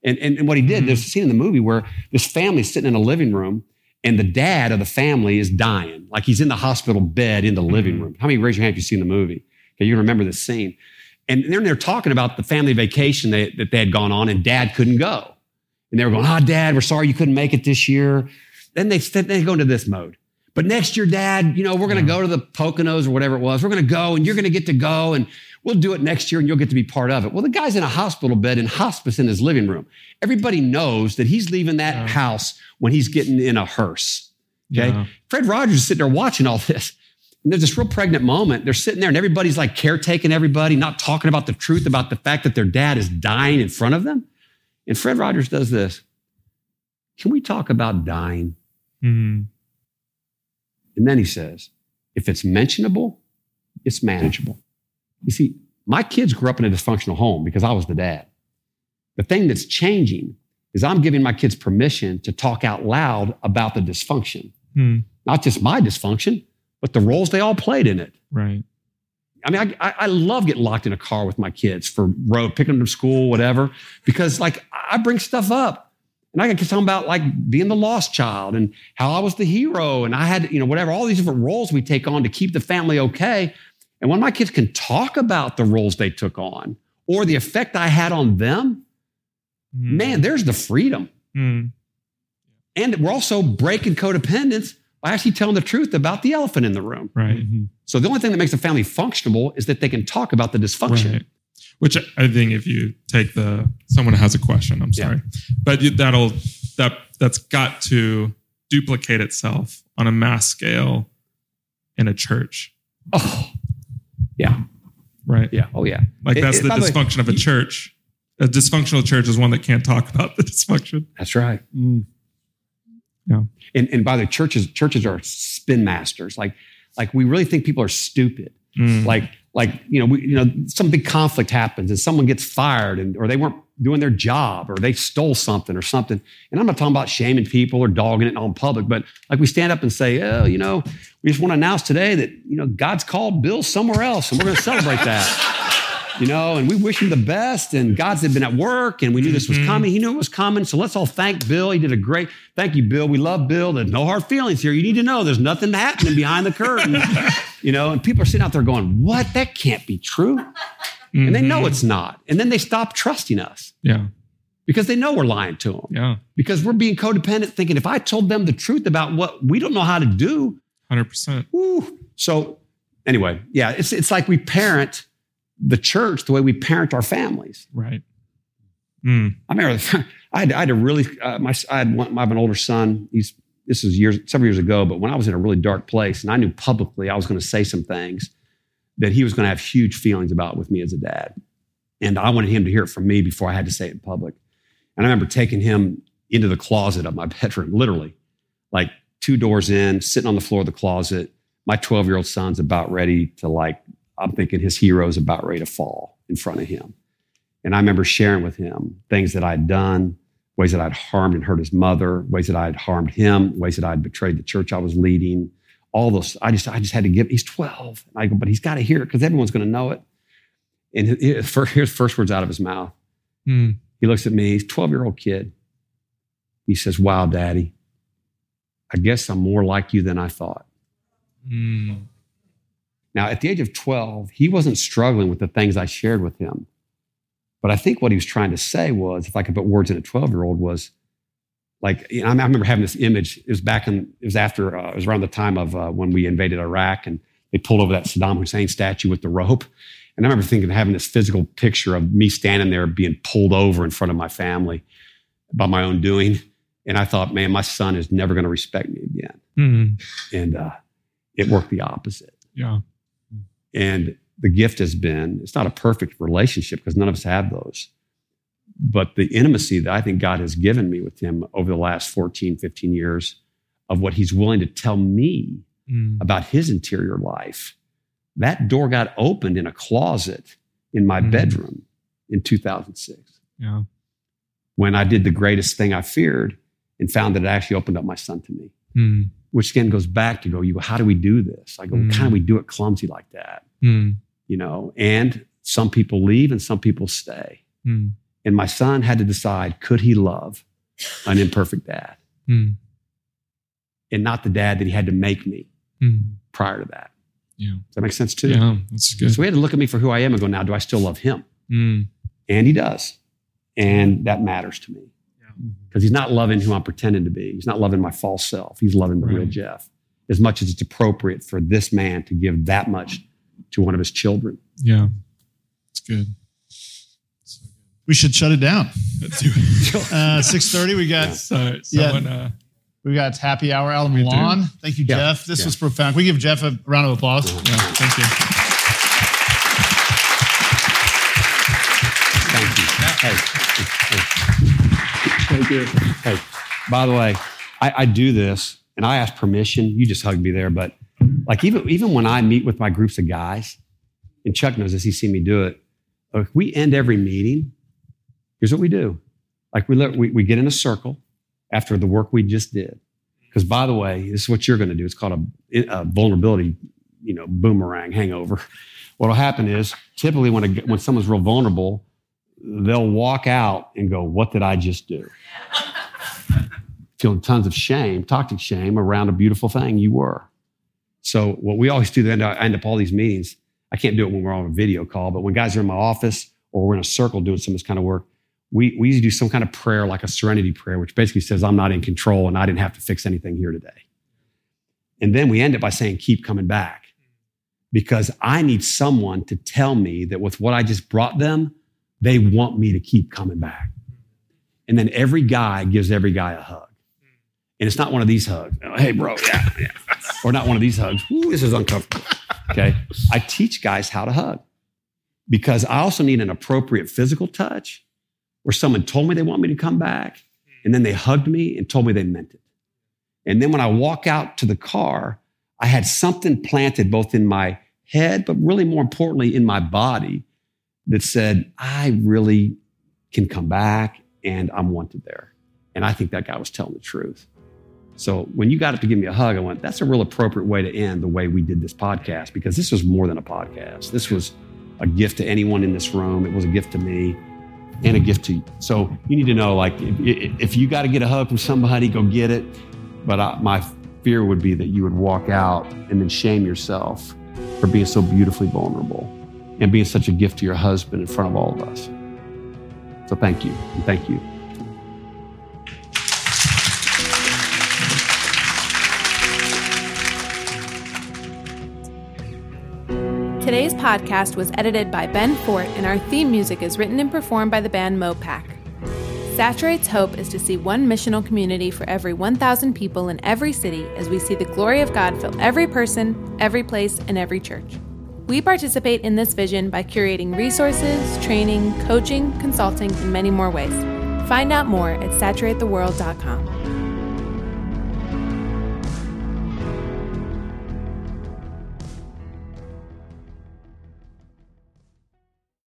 And, and, and what he did, there's a scene in the movie where this family's sitting in a living room, and the dad of the family is dying. Like he's in the hospital bed in the mm-hmm. living room. How many raise your hand if you've seen the movie? Okay, you remember this scene. And then they're talking about the family vacation they, that they had gone on, and dad couldn't go. And they were going, Oh, dad, we're sorry you couldn't make it this year. Then they, they go into this mode. But next year, dad, you know, we're going to go to the Poconos or whatever it was. We're going to go and you're going to get to go and we'll do it next year and you'll get to be part of it. Well, the guy's in a hospital bed in hospice in his living room. Everybody knows that he's leaving that Yeah. house when he's getting in a hearse. Okay. Yeah. Fred Rogers is sitting there watching all this. And there's this real pregnant moment. They're sitting there and everybody's like caretaking everybody, not talking about the truth about the fact that their dad is dying in front of them. And Fred Rogers does this. Can we talk about dying? Mhm. And then he says, if it's mentionable, it's manageable. You see, my kids grew up in a dysfunctional home because I was the dad. The thing that's changing is I'm giving my kids permission to talk out loud about the dysfunction, Hmm. not just my dysfunction, but the roles they all played in it. Right. I mean, I, I, I love getting locked in a car with my kids for road, picking them to school, whatever, because like I bring stuff up. And I can tell them about like being the lost child and how I was the hero and I had, you know, whatever, all these different roles we take on to keep the family okay. And when my kids can talk about the roles they took on or the effect I had on them, Mhm. man, there's the freedom. Hmm. And we're also breaking codependence by actually telling the truth about the elephant in the room. Right. So the only thing that makes a family functional is that they can talk about the dysfunction. Right. Which I think if you take the someone has a question, I'm Yeah. sorry, but that'll that that's got to duplicate itself on a mass scale in a church, Oh, yeah, right? yeah, oh yeah. Like It- that's it- the by the way, dysfunction of a church. A dysfunctional church is one that can't talk about the dysfunction. That's right. Yeah. And and by the churches, churches are spin masters. Like like we really think people are stupid. Mm. Like like you know we you know some big conflict happens and someone gets fired and or they weren't doing their job or they stole something or something. And I'm not talking about shaming people or dogging it on public, but like we stand up and say, oh, you know, we just want to announce today that you know God's called Bill somewhere else and we're going to celebrate that. you know, and we wish him the best. And God's had been at work, and we knew this was Mhm. coming. He knew it was coming. So let's all thank Bill. He did a great. Thank you, Bill. We love Bill. There's no hard feelings here. You need to know there's nothing happening behind the curtain. you know, and people are sitting out there going, "What? That can't be true." And they know Mhm. it's not. And then they stop trusting us Yeah. because they know we're lying to them. Yeah. Because we're being codependent, thinking if I told them the truth about what we don't know how to do, Hundred percent. Woo. So anyway, yeah, it's it's like we parent the church the way we parent our families. Right. Mm. I remember I had, I had a really uh, my I had one, I have an older son. He's this was years several years ago, but when I was in a really dark place and I knew publicly I was going to say some things that he was going to have huge feelings about with me as a dad, and I wanted him to hear it from me before I had to say it in public. And I remember taking him into the closet of my bedroom, literally, like two doors in, sitting on the floor of the closet. My 12 year old son's about ready to like, I'm thinking his hero's about ready to fall in front of him. And I remember sharing with him things that I'd done, ways that I'd harmed and hurt his mother, ways that I'd harmed him, ways that I'd betrayed the church I was leading. All those, I just, I just had to give. He's 12. And I go, but he's got to hear it because everyone's going to know it. And he- here's first words out of his mouth. Mm. He looks at me. He's a 12 year old kid. He says, "Wow, Daddy, I guess I'm more like you than I thought." Mm. Now, at the age of 12, he wasn't struggling with the things I shared with him. But I think what he was trying to say was, if I could put words in a 12 year old, was like, you know, I remember having this image. It was back in, it was after, uh, it was around the time of uh, when we invaded Iraq and they pulled over that Saddam Hussein statue with the rope. And I remember thinking, having this physical picture of me standing there being pulled over in front of my family by my own doing. And I thought, man, my son is never going to respect me again. Mm. And uh, it worked the opposite. Yeah. And the gift has been, it's not a perfect relationship because none of us have those. But the intimacy that I think God has given me with him over the last 14, 15 years of what he's willing to tell me Mm. about his interior life, that door got opened in a closet in my Mm. bedroom in 2006 Yeah. when I did the greatest thing I feared and found that it actually opened up my son to me. Mm. Which again goes back to go, you go, how do we do this? I go, Mm. how can we do it clumsy like that? Mm. You know, and some people leave and some people stay. And my son had to decide could he love an imperfect dad Mm. and not the dad that he had to make me Mm. prior to that. Yeah. Does that make sense too? Yeah. That's good. So he had to look at me for who I am and go, now do I still love him? Mm. And he does. And that matters to me. Because he's not loving who I'm pretending to be. He's not loving my false self. He's loving the real Jeff as much as it's appropriate for this man to give that much to one of his children. Yeah. It's good. We should shut it down. Let's do it. Uh, Six thirty. We got So, Yeah. uh, we got happy hour out on the We do. Thank you, Yeah. Jeff. This Yeah. was profound. Can we give Jeff a round of applause. yeah, thank you. Thank you. Hey. Thank you. Hey, by the way, I, I do this and I ask permission. You just hugged me there, but like even even when I meet with my groups of guys, and Chuck knows this, he's seen me do it. If we end every meeting, here's what we do. Like we, let, we we get in a circle after the work we just did. Because by the way, this is what you're going to do. It's called a, a vulnerability, you know, boomerang hangover. What'll happen is typically when a, when someone's real vulnerable, they'll walk out and go, What did I just do? Feeling tons of shame, toxic shame around a beautiful thing you were. So, what we always do, then I end up all these meetings. I can't do it when we're on a video call, but when guys are in my office or we're in a circle doing some of this kind of work, we, we used to do some kind of prayer, like a serenity prayer, which basically says, I'm not in control and I didn't have to fix anything here today. And then we end it by saying, Keep coming back because I need someone to tell me that with what I just brought them, they want me to keep coming back. And then every guy gives every guy a hug. And it's not one of these hugs. Oh, hey, bro, yeah, yeah. Or not one of these hugs. Ooh, this is uncomfortable. Okay. I teach guys how to hug because I also need an appropriate physical touch where someone told me they want me to come back and then they hugged me and told me they meant it. And then when I walk out to the car, I had something planted both in my head, but really more importantly in my body that said, I really can come back and I'm wanted there. And I think that guy was telling the truth. So when you got up to give me a hug, I went, that's a real appropriate way to end the way we did this podcast because this was more than a podcast. This was a gift to anyone in this room. It was a gift to me and a gift to you. So you need to know, like, if, if you got to get a hug from somebody, go get it. But I, my fear would be that you would walk out and then shame yourself for being so beautifully vulnerable and being such a gift to your husband in front of all of us. So thank you. And thank you. Today's podcast was edited by Ben Fort, and our theme music is written and performed by the band Mopac. Saturate's hope is to see one missional community for every 1,000 people in every city as we see the glory of God fill every person, every place, and every church. We participate in this vision by curating resources, training, coaching, consulting, and many more ways. Find out more at saturatetheworld.com.